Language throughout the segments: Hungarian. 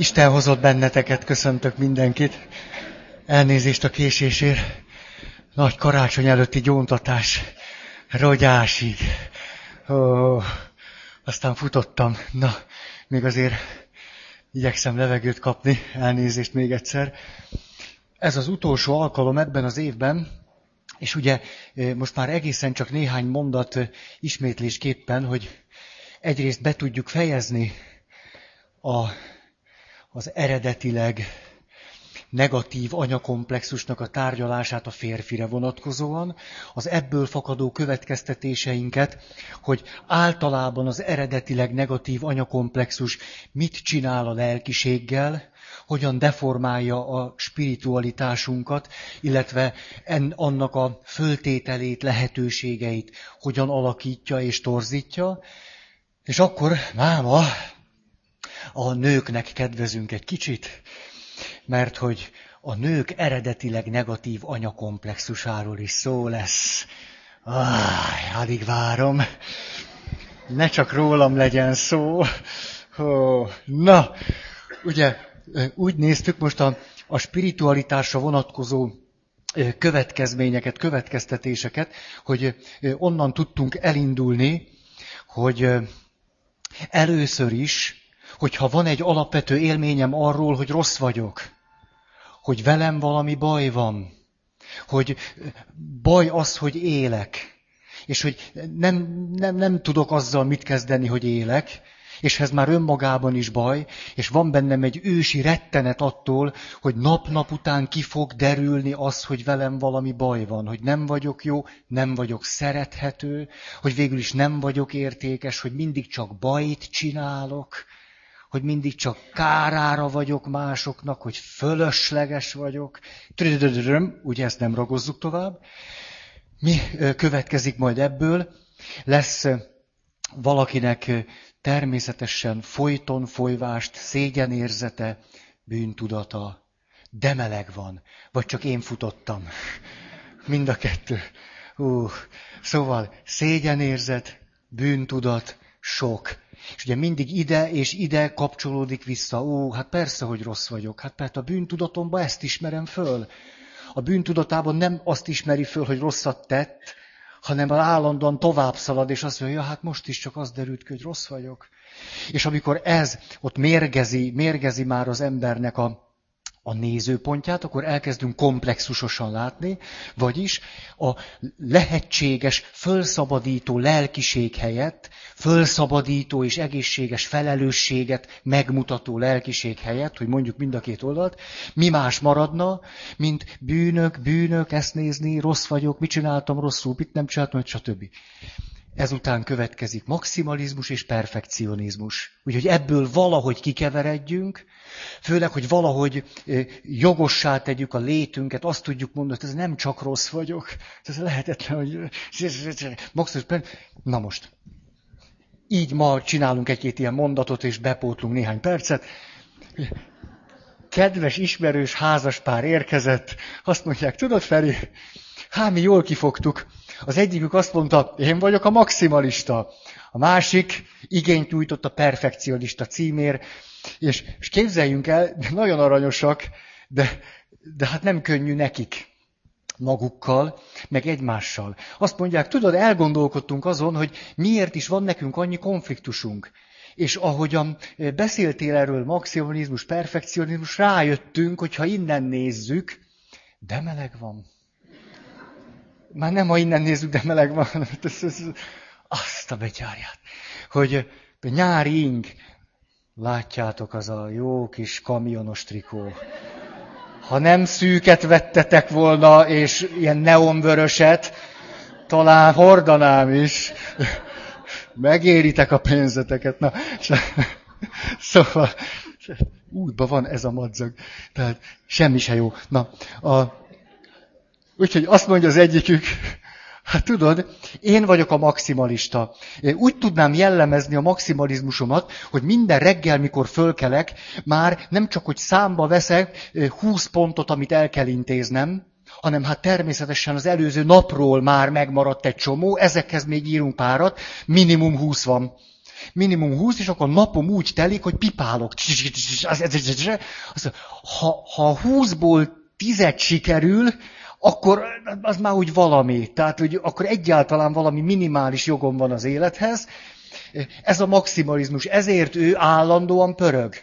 Isten hozott benneteket, köszöntök mindenkit. Elnézést a késésért. Nagy karácsony előtti gyóntatás. Rogyásig. Ó, aztán futottam. Na, még azért igyekszem levegőt kapni. Elnézést még egyszer. Ez az utolsó alkalom ebben az évben, és ugye most már egészen csak néhány mondat ismétlésképpen, hogy egyrészt be tudjuk fejezni a az eredetileg negatív anyakomplexusnak a tárgyalását a férfire vonatkozóan, az ebből fakadó következtetéseinket, hogy általában az eredetileg negatív anyakomplexus mit csinál a lelkiséggel, hogyan deformálja a spiritualitásunkat, illetve en, annak a föltételét, lehetőségeit hogyan alakítja és torzítja. És akkor máma a nőknek kedvezünk egy kicsit, mert hogy a nők eredetileg negatív anyakomplexusáról is szó lesz. Ah, alig várom. Ne csak rólam legyen szó. Oh, na, ugye úgy néztük most a, a spiritualitásra vonatkozó következményeket, következtetéseket, hogy onnan tudtunk elindulni, hogy először is hogyha van egy alapvető élményem arról, hogy rossz vagyok, hogy velem valami baj van, hogy baj az, hogy élek, és hogy nem, nem, nem tudok azzal mit kezdeni, hogy élek, és ez már önmagában is baj, és van bennem egy ősi rettenet attól, hogy nap-nap után ki fog derülni az, hogy velem valami baj van, hogy nem vagyok jó, nem vagyok szerethető, hogy végül is nem vagyok értékes, hogy mindig csak bajt csinálok, mindig csak kárára vagyok másoknak, hogy fölösleges vagyok. Ugye ezt nem ragozzuk tovább. Mi következik majd ebből? Lesz valakinek természetesen folyton folyvást, szégyenérzete, bűntudata, de meleg van, vagy csak én futottam. Mind a kettő. Uh, szóval szégyenérzet, bűntudat, sok. És ugye mindig ide és ide kapcsolódik vissza. Ó, hát persze, hogy rossz vagyok. Hát persze a bűntudatomban ezt ismerem föl. A bűntudatában nem azt ismeri föl, hogy rosszat tett, hanem állandóan tovább szalad, és azt mondja, ja, hát most is csak az derült ki, hogy rossz vagyok. És amikor ez ott mérgezi, mérgezi már az embernek a, a nézőpontját, akkor elkezdünk komplexusosan látni, vagyis a lehetséges, fölszabadító lelkiség helyett, fölszabadító és egészséges felelősséget megmutató lelkiség helyett, hogy mondjuk mind a két oldalt, mi más maradna, mint bűnök, bűnök, ezt nézni, rossz vagyok, mit csináltam rosszul, mit nem csináltam, stb. Ezután következik maximalizmus és perfekcionizmus. Úgyhogy ebből valahogy kikeveredjünk, főleg, hogy valahogy jogossá tegyük a létünket, azt tudjuk mondani, hogy ez nem csak rossz vagyok, ez lehetetlen, hogy maximalizmus. Na most, így ma csinálunk egy-két ilyen mondatot, és bepótlunk néhány percet. Kedves, ismerős házaspár érkezett, azt mondják, tudod Feri, hát mi jól kifogtuk, az egyikük azt mondta, én vagyok a maximalista. A másik igényt nyújtott a perfekcionista címér, és, és képzeljünk el, nagyon aranyosak, de, de hát nem könnyű nekik magukkal, meg egymással. Azt mondják, tudod, elgondolkodtunk azon, hogy miért is van nekünk annyi konfliktusunk. És ahogyan beszéltél erről maximalizmus, perfekcionizmus, rájöttünk, hogy ha innen nézzük, de meleg van már nem, ha innen nézzük, de meleg van, azt a betyárját, hogy nyári ing, látjátok, az a jó kis kamionos trikó. Ha nem szűket vettetek volna, és ilyen neonvöröset, talán hordanám is. Megéritek a pénzeteket. Na, szóval útban van ez a madzag. Tehát semmi se jó. Na, a, Úgyhogy azt mondja az egyikük, hát tudod, én vagyok a maximalista. Én úgy tudnám jellemezni a maximalizmusomat, hogy minden reggel, mikor fölkelek, már nem csak, hogy számba veszek 20 pontot, amit el kell intéznem, hanem hát természetesen az előző napról már megmaradt egy csomó, ezekhez még írunk párat, minimum 20 van. Minimum 20, és akkor napom úgy telik, hogy pipálok. Ha, ha 20-ból 10 sikerül, akkor az már úgy valami. Tehát, hogy akkor egyáltalán valami minimális jogom van az élethez. Ez a maximalizmus, ezért ő állandóan pörög.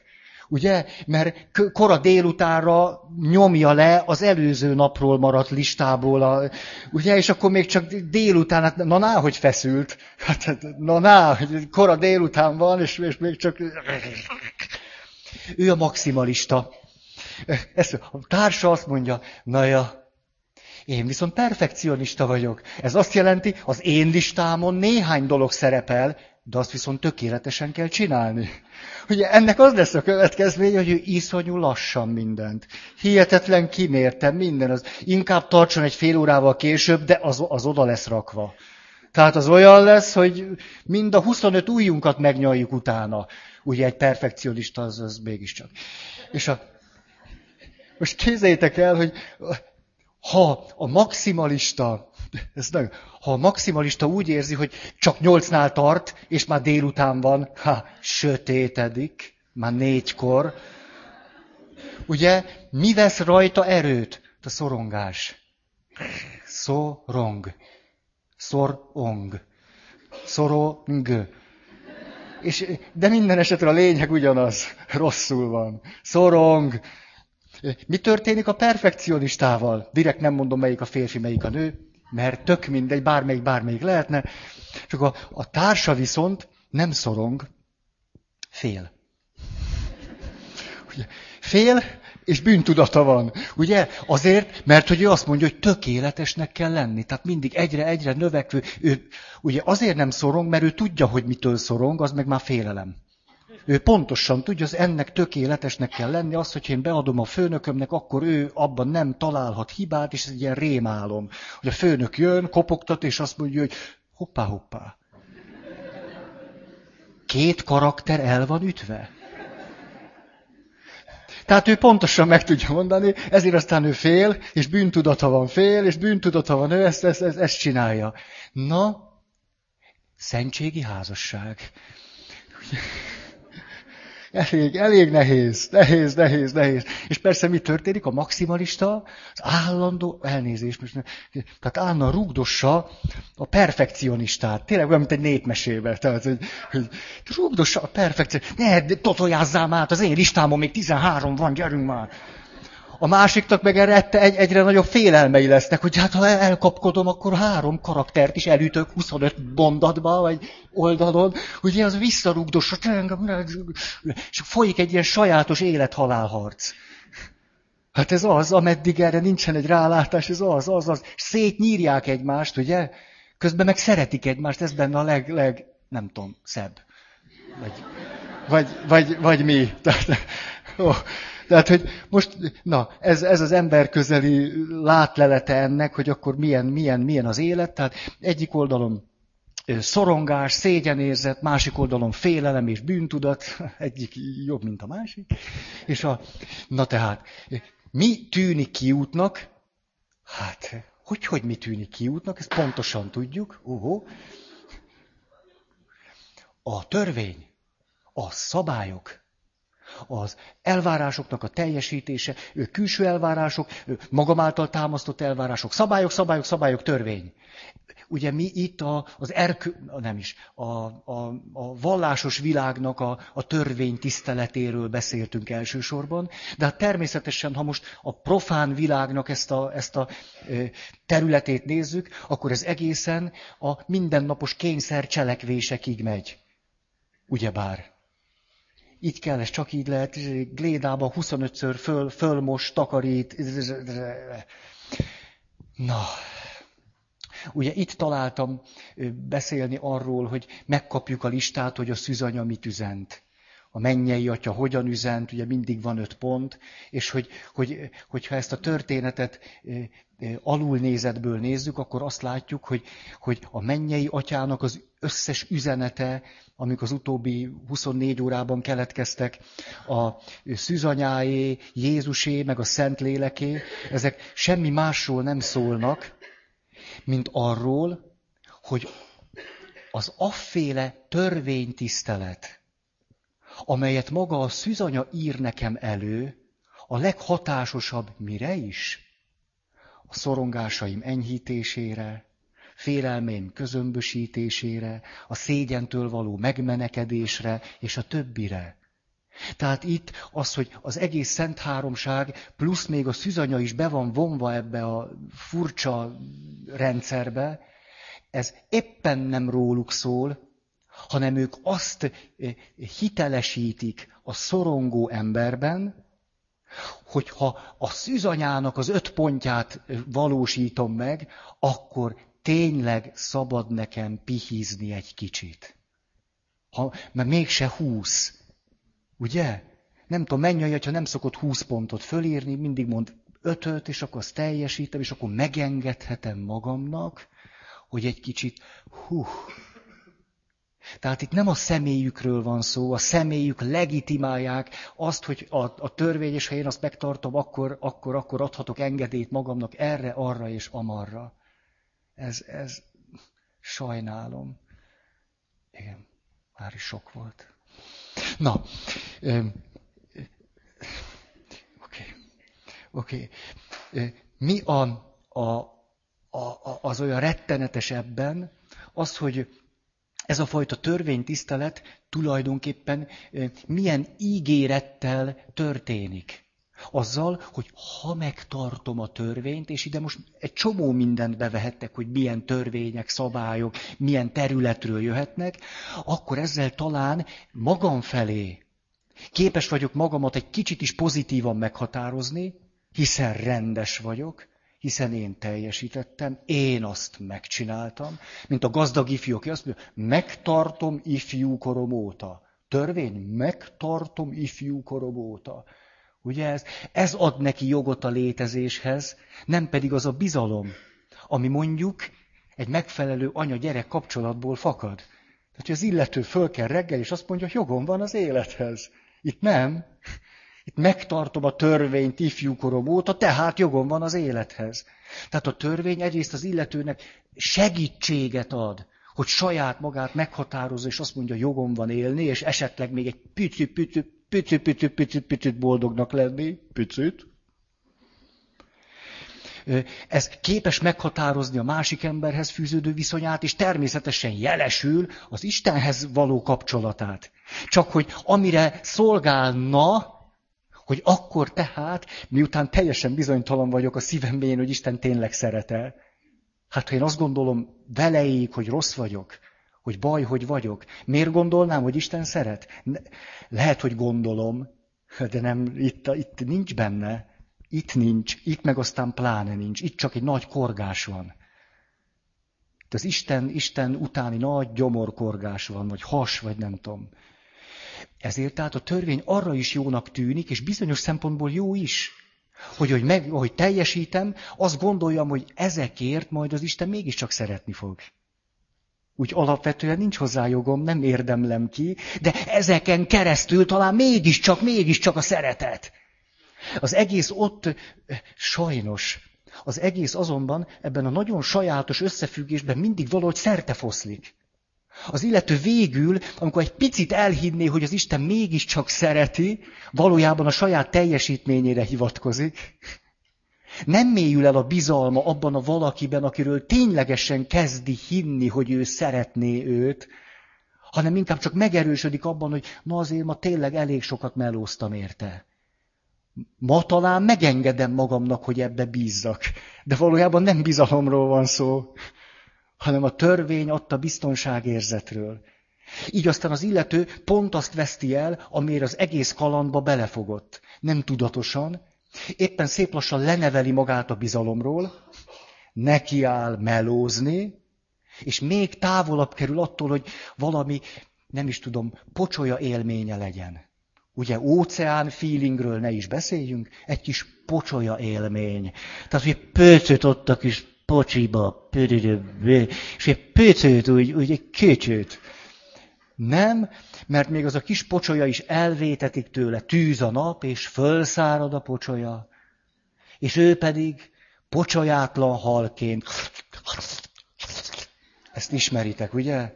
Ugye? Mert kora délutánra nyomja le az előző napról maradt listából. A, ugye? És akkor még csak délután, hát na ná, hogy feszült. Hát, hát na ná, kora délután van, és, és még csak... Ő a maximalista. Ezt, a társa azt mondja, na ja, én viszont perfekcionista vagyok. Ez azt jelenti, az én listámon néhány dolog szerepel, de azt viszont tökéletesen kell csinálni. Ugye ennek az lesz a következménye, hogy ő iszonyú lassan mindent. Hihetetlen kimértem minden. Az inkább tartson egy fél órával később, de az, az oda lesz rakva. Tehát az olyan lesz, hogy mind a 25 újunkat megnyaljuk utána. Ugye egy perfekcionista az, az mégiscsak. És a, most képzeljétek el, hogy ha a maximalista, ez nem, ha a maximalista úgy érzi, hogy csak nyolcnál tart, és már délután van, ha, sötétedik, már négykor, ugye, mi vesz rajta erőt? A szorongás. Szorong. Szorong. Szorong. És, de minden esetre a lényeg ugyanaz. Rosszul van. Szorong. Mi történik a perfekcionistával? Direkt nem mondom, melyik a férfi, melyik a nő, mert tök mindegy, bármelyik, bármelyik lehetne. Csak a, a társa viszont nem szorong, fél. Ugye, fél, és bűntudata van. Ugye? Azért, mert hogy ő azt mondja, hogy tökéletesnek kell lenni. Tehát mindig egyre-egyre növekvő. Ő, ugye azért nem szorong, mert ő tudja, hogy mitől szorong, az meg már félelem. Ő pontosan tudja, hogy ennek tökéletesnek kell lenni, az, hogy én beadom a főnökömnek, akkor ő abban nem találhat hibát, és ez egy ilyen rémálom. Hogy a főnök jön, kopogtat, és azt mondja, hogy hoppá, hoppá. Két karakter el van ütve. Tehát ő pontosan meg tudja mondani, ezért aztán ő fél, és bűntudata van fél, és bűntudata van ő, ezt, ezt, ezt, ezt csinálja. Na, szentségi házasság. Elég, elég nehéz, nehéz, nehéz, nehéz. És persze mi történik? A maximalista az állandó elnézés, tehát állandóan rugdossa a perfekcionistát. Tényleg olyan, mint egy népmesébe. Tehát, hogy, hogy rugdossa a perfekcionistát. Ne, totojázzál már, az én listámon még 13 van, gyerünk már. A másiknak meg erre egy, egyre nagyobb félelmei lesznek, hogy hát ha elkapkodom, akkor három karaktert is elütök 25 mondatba, vagy oldalon, ugye az visszarugdos, és folyik egy ilyen sajátos élet-halálharc. Hát ez az, ameddig erre nincsen egy rálátás, ez az, az, az. Szétnyírják egymást, ugye? Közben meg szeretik egymást, ez benne a leg, leg nem tudom, szebb. Vagy, vagy, vagy, vagy mi. Tehát, ó, tehát, hogy most, na, ez, ez az ember közeli látlelete ennek, hogy akkor milyen, milyen, milyen az élet. Tehát egyik oldalon szorongás, szégyenérzet, másik oldalon félelem és bűntudat, egyik jobb, mint a másik. És a, na tehát, mi tűnik kiútnak? Hát, hogy, hogy mi tűnik kiútnak, ezt pontosan tudjuk. Uh-huh. A törvény, a szabályok, az elvárásoknak a teljesítése, ő külső elvárások, magam által támasztott elvárások, szabályok, szabályok, szabályok, törvény. Ugye mi itt a, az erkö, nem is, a, a, a vallásos világnak a, a törvény tiszteletéről beszéltünk elsősorban, de hát természetesen, ha most a profán világnak ezt a, ezt a területét nézzük, akkor ez egészen a mindennapos kényszer cselekvésekig megy. Ugyebár így kell, ez csak így lehet, glédába 25-ször föl, fölmos, takarít. Na, ugye itt találtam beszélni arról, hogy megkapjuk a listát, hogy a szűzanya mit üzent. A mennyei atya hogyan üzent, ugye mindig van öt pont, és hogy, hogy, hogyha ezt a történetet alulnézetből nézzük, akkor azt látjuk, hogy, hogy a mennyei atyának az összes üzenete, amik az utóbbi 24 órában keletkeztek, a szűzanyáé, Jézusé, meg a Szentléleké, ezek semmi másról nem szólnak, mint arról, hogy az afféle törvénytisztelet, amelyet maga a szűzanya ír nekem elő, a leghatásosabb mire is? A szorongásaim enyhítésére, félelmeim közömbösítésére, a szégyentől való megmenekedésre és a többire. Tehát itt az, hogy az egész Szent Háromság, plusz még a szűzanya is be van vonva ebbe a furcsa rendszerbe, ez éppen nem róluk szól, hanem ők azt eh, hitelesítik a szorongó emberben, hogyha a szűzanyának az öt pontját eh, valósítom meg, akkor tényleg szabad nekem pihizni egy kicsit. Ha, mert mégse húsz. Ugye? Nem tudom, mennyei, ha nem szokott húsz pontot fölírni, mindig mond ötöt, és akkor azt teljesítem, és akkor megengedhetem magamnak, hogy egy kicsit, hú. Tehát itt nem a személyükről van szó, a személyük legitimálják azt, hogy a, a törvény, és ha én azt megtartom, akkor, akkor, akkor adhatok engedélyt magamnak erre, arra és amarra. Ez, ez sajnálom. Igen, már is sok volt. Na, oké, oké. Okay. Mi a, a, a, az olyan rettenetes ebben, az, hogy ez a fajta törvénytisztelet tulajdonképpen milyen ígérettel történik. Azzal, hogy ha megtartom a törvényt, és ide most egy csomó mindent bevehettek, hogy milyen törvények, szabályok, milyen területről jöhetnek, akkor ezzel talán magam felé képes vagyok magamat egy kicsit is pozitívan meghatározni, hiszen rendes vagyok, hiszen én teljesítettem, én azt megcsináltam, mint a gazdag ifjú, aki azt mondja, megtartom ifjú korom óta. Törvény, megtartom ifjú korom óta. Ugye ez? Ez ad neki jogot a létezéshez, nem pedig az a bizalom, ami mondjuk egy megfelelő anya-gyerek kapcsolatból fakad. Tehát, hogy az illető föl kell reggel, és azt mondja, hogy jogom van az élethez. Itt nem. Itt megtartom a törvényt ifjúkorom óta, tehát jogom van az élethez. Tehát a törvény egyrészt az illetőnek segítséget ad, hogy saját magát meghatározza, és azt mondja, jogom van élni, és esetleg még egy picit, picit, picit, picit, picit, boldognak lenni, picit. Ez képes meghatározni a másik emberhez fűződő viszonyát, és természetesen jelesül az Istenhez való kapcsolatát. Csak hogy amire szolgálna, hogy akkor tehát, miután teljesen bizonytalan vagyok a szívem mélyén, hogy Isten tényleg szeret-e, hát ha én azt gondolom veleig, hogy rossz vagyok, hogy baj, hogy vagyok, miért gondolnám, hogy Isten szeret? Lehet, hogy gondolom, de nem, itt, itt nincs benne. Itt nincs, itt meg aztán pláne nincs. Itt csak egy nagy korgás van. Itt az Isten, Isten utáni nagy gyomorkorgás van, vagy has, vagy nem tudom. Ezért tehát a törvény arra is jónak tűnik, és bizonyos szempontból jó is, hogy, hogy, meg, hogy teljesítem, azt gondoljam, hogy ezekért majd az Isten mégiscsak szeretni fog. Úgy alapvetően nincs hozzá jogom, nem érdemlem ki, de ezeken keresztül talán mégiscsak, mégiscsak a szeretet. Az egész ott sajnos, az egész azonban ebben a nagyon sajátos összefüggésben mindig valahogy szerte foszlik. Az illető végül, amikor egy picit elhinné, hogy az Isten mégiscsak szereti, valójában a saját teljesítményére hivatkozik. Nem mélyül el a bizalma abban a valakiben, akiről ténylegesen kezdi hinni, hogy ő szeretné őt, hanem inkább csak megerősödik abban, hogy na azért ma tényleg elég sokat melóztam érte. Ma talán megengedem magamnak, hogy ebbe bízzak, de valójában nem bizalomról van szó, hanem a törvény adta biztonságérzetről. Így aztán az illető pont azt veszti el, amire az egész kalandba belefogott. Nem tudatosan, éppen szép lassan leneveli magát a bizalomról, nekiáll melózni, és még távolabb kerül attól, hogy valami, nem is tudom, pocsolya élménye legyen. Ugye óceán feelingről ne is beszéljünk, egy kis pocsolya élmény. Tehát, hogy pöcöt ott a kis pocsiba, és egy pöcöt, úgy, úgy egy köcsöt. Nem, mert még az a kis pocsolya is elvétetik tőle, tűz a nap, és fölszárad a pocsolya, és ő pedig pocsolyátlan halként. Ezt ismeritek, ugye?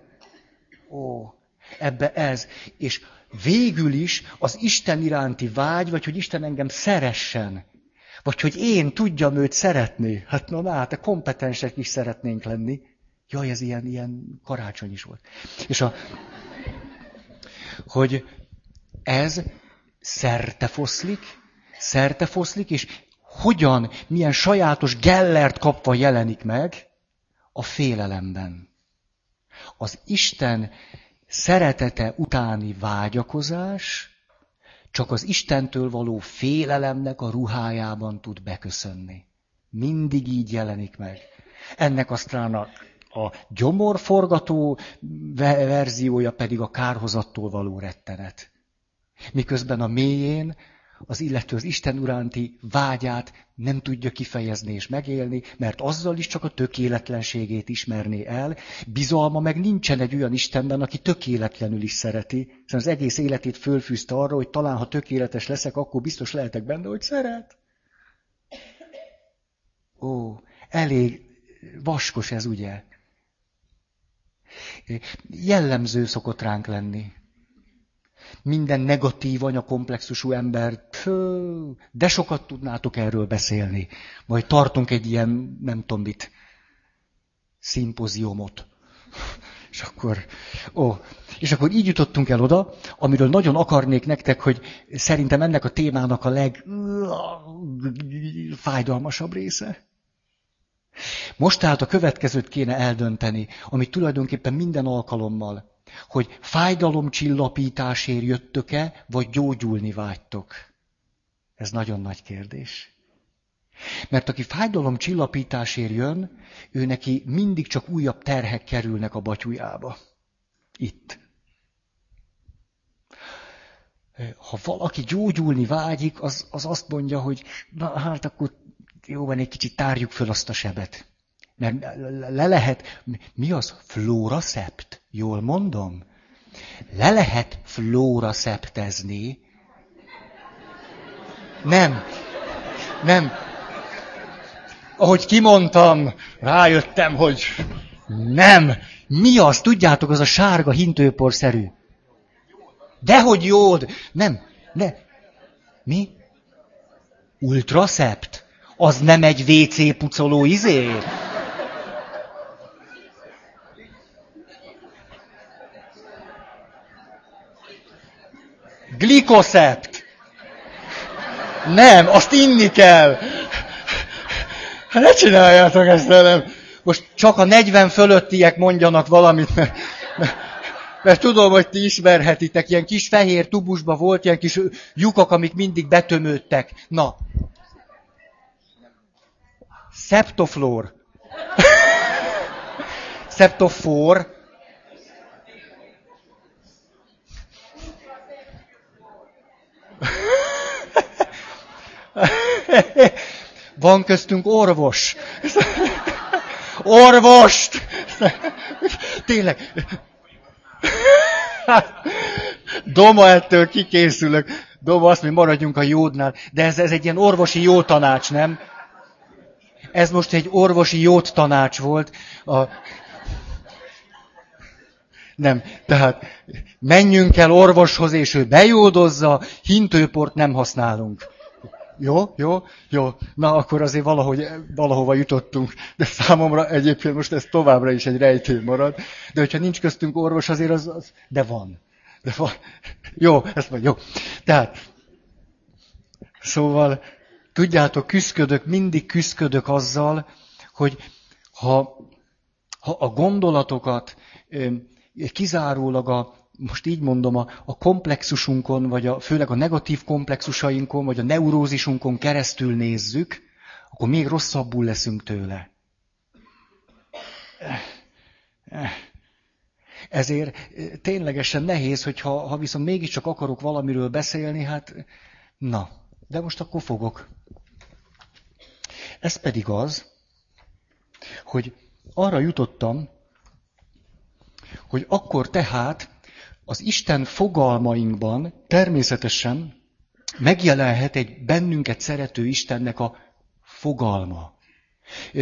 Ó, ebbe ez. És végül is az Isten iránti vágy, vagy hogy Isten engem szeressen. Vagy hogy én tudjam őt szeretni. Hát na, na hát kompetensek is szeretnénk lenni. Jaj, ez ilyen, ilyen karácsony is volt. És a, hogy ez szerte foszlik, szerte foszlik, és hogyan, milyen sajátos gellert kapva jelenik meg a félelemben. Az Isten szeretete utáni vágyakozás csak az Istentől való félelemnek a ruhájában tud beköszönni. Mindig így jelenik meg. Ennek aztán a, a gyomorforgató verziója pedig a kárhozattól való rettenet. Miközben a mélyén az illető az Isten uránti vágyát nem tudja kifejezni és megélni, mert azzal is csak a tökéletlenségét ismerné el, bizalma meg nincsen egy olyan Istenben, aki tökéletlenül is szereti, hiszen az egész életét fölfűzte arra, hogy talán ha tökéletes leszek, akkor biztos lehetek benne, hogy szeret. Ó, elég vaskos ez, ugye? Jellemző szokott ránk lenni minden negatív anyakomplexusú ember, pő, de sokat tudnátok erről beszélni. Majd tartunk egy ilyen, nem tudom mit, szimpoziumot. És akkor, ó, és akkor így jutottunk el oda, amiről nagyon akarnék nektek, hogy szerintem ennek a témának a legfájdalmasabb része. Most tehát a következőt kéne eldönteni, amit tulajdonképpen minden alkalommal hogy fájdalomcsillapításért jöttök-e, vagy gyógyulni vágytok? Ez nagyon nagy kérdés. Mert aki fájdalomcsillapításért jön, ő neki mindig csak újabb terhek kerülnek a batyujába. Itt. Ha valaki gyógyulni vágyik, az, az azt mondja, hogy na hát akkor jó van, egy kicsit tárjuk föl azt a sebet. Mert le lehet, mi az? Flóracept? Jól mondom? Le lehet flóraceptezni. Nem. Nem. Ahogy kimondtam, rájöttem, hogy nem. Mi az? Tudjátok, az a sárga hintőporszerű. Dehogy jód. Nem. Ne. Mi? Ultracept? Az nem egy WC pucoló izé? Glikoszept. Nem, azt inni kell. Hát ne csináljátok ezt velem. Most csak a 40 fölöttiek mondjanak valamit, mert, mert, mert tudom, hogy ti ismerhetitek. Ilyen kis fehér tubusba volt, ilyen kis lyukak, amik mindig betömődtek. Na. Septoflor. Septofor Van köztünk orvos. Orvost! Tényleg. Doma ettől kikészülök. Doma azt, hogy maradjunk a jódnál. De ez, ez egy ilyen orvosi jó tanács, nem? Ez most egy orvosi jót tanács volt. A... Nem, tehát menjünk el orvoshoz, és ő bejódozza, hintőport nem használunk. Jó, jó, jó. Na, akkor azért valahogy, valahova jutottunk. De számomra egyébként most ez továbbra is egy rejtély marad. De hogyha nincs köztünk orvos, azért az, az de van. De van. Jó, ezt vagy, jó. Tehát, szóval, tudjátok, küzdködök, mindig küzdködök azzal, hogy ha, ha a gondolatokat kizárólag a, most így mondom, a, a komplexusunkon, vagy a, főleg a negatív komplexusainkon, vagy a neurózisunkon keresztül nézzük, akkor még rosszabbul leszünk tőle. Ezért ténylegesen nehéz, hogy ha, ha viszont mégiscsak akarok valamiről beszélni, hát na, de most akkor fogok. Ez pedig az, hogy arra jutottam, hogy akkor tehát az Isten fogalmainkban természetesen megjelenhet egy bennünket szerető Istennek a fogalma.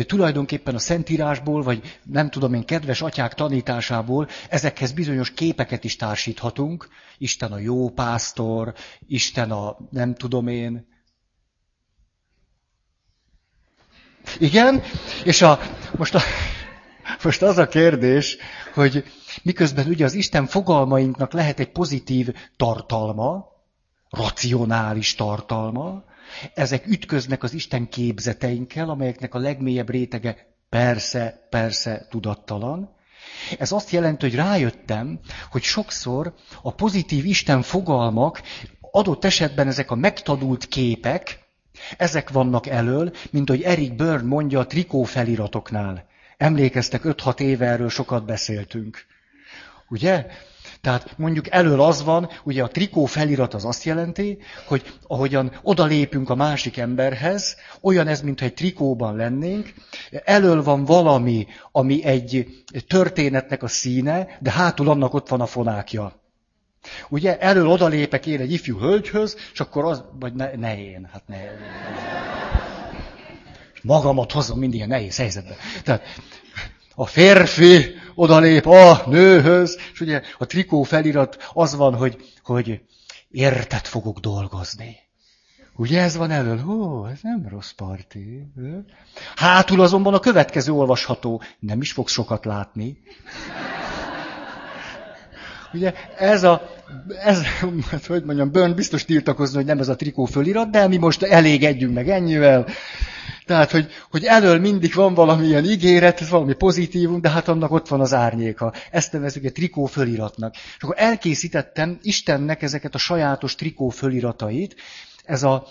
Tulajdonképpen a Szentírásból, vagy nem tudom én, kedves atyák tanításából ezekhez bizonyos képeket is társíthatunk. Isten a jó pásztor, Isten a nem tudom én. Igen, és a, most, a, most az a kérdés, hogy miközben ugye az Isten fogalmainknak lehet egy pozitív tartalma, racionális tartalma, ezek ütköznek az Isten képzeteinkkel, amelyeknek a legmélyebb rétege persze, persze tudattalan. Ez azt jelenti, hogy rájöttem, hogy sokszor a pozitív Isten fogalmak, adott esetben ezek a megtanult képek, ezek vannak elől, mint hogy Eric Byrne mondja a trikó feliratoknál. Emlékeztek, 5-6 éve erről sokat beszéltünk. Ugye? Tehát mondjuk elől az van, ugye a trikó felirat az azt jelenti, hogy ahogyan odalépünk a másik emberhez, olyan ez, mintha egy trikóban lennénk, elől van valami, ami egy történetnek a színe, de hátul annak ott van a fonákja. Ugye elől odalépek én egy ifjú hölgyhöz, és akkor az, vagy ne, ne én, hát ne. Magamat hozom mindig a nehéz helyzetbe. Tehát a férfi odalép a nőhöz, és ugye a trikó felirat az van, hogy, hogy érted fogok dolgozni. Ugye ez van elől? Hó, ez nem rossz parti. Hátul azonban a következő olvasható. Nem is fogsz sokat látni. Ugye ez a, ez, hát hogy mondjam, Bön biztos tiltakozni, hogy nem ez a trikó fölirat, de mi most elégedjünk meg ennyivel. Tehát, hogy, hogy elől mindig van valamilyen ígéret, valami pozitívum, de hát annak ott van az árnyéka. Ezt nevezzük egy trikó föliratnak. És akkor elkészítettem Istennek ezeket a sajátos trikó föliratait. Ez a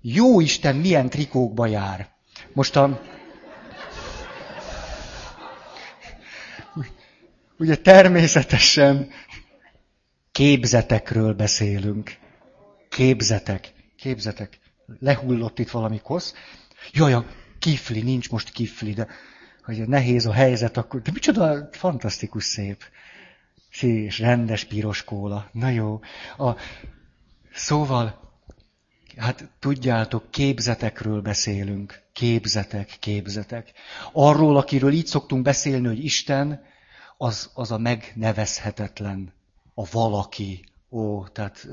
jó Isten milyen trikókba jár. Most a... Ugye természetesen képzetekről beszélünk. Képzetek. Képzetek. Lehullott itt valami kosz. Jaj, a kifli, nincs most kifli, de hogy nehéz a helyzet, akkor... De micsoda fantasztikus szép. És rendes piros kóla. Na jó. A, szóval, hát tudjátok, képzetekről beszélünk. Képzetek, képzetek. Arról, akiről így szoktunk beszélni, hogy Isten, az, az a megnevezhetetlen, a valaki. Ó, tehát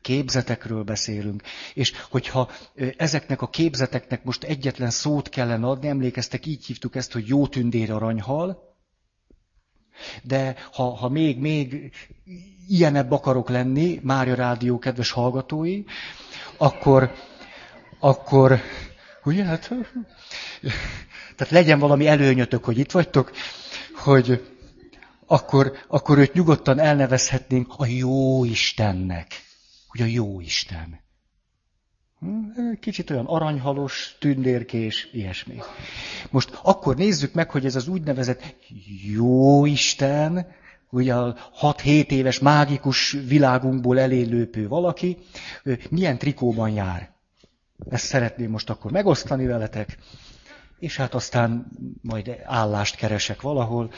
képzetekről beszélünk. És hogyha ezeknek a képzeteknek most egyetlen szót kellene adni, emlékeztek, így hívtuk ezt, hogy jó tündér aranyhal, de ha, ha még, még ilyenebb akarok lenni, Mária Rádió kedves hallgatói, akkor, akkor, ugye, hát, tehát legyen valami előnyötök, hogy itt vagytok, hogy akkor, akkor őt nyugodtan elnevezhetnénk a jó Istennek hogy a jó Isten. Hm, kicsit olyan aranyhalos, tündérkés, ilyesmi. Most akkor nézzük meg, hogy ez az úgynevezett jó Isten, ugye a 6-7 éves mágikus világunkból elélőpő valaki, milyen trikóban jár. Ezt szeretném most akkor megosztani veletek, és hát aztán majd állást keresek valahol.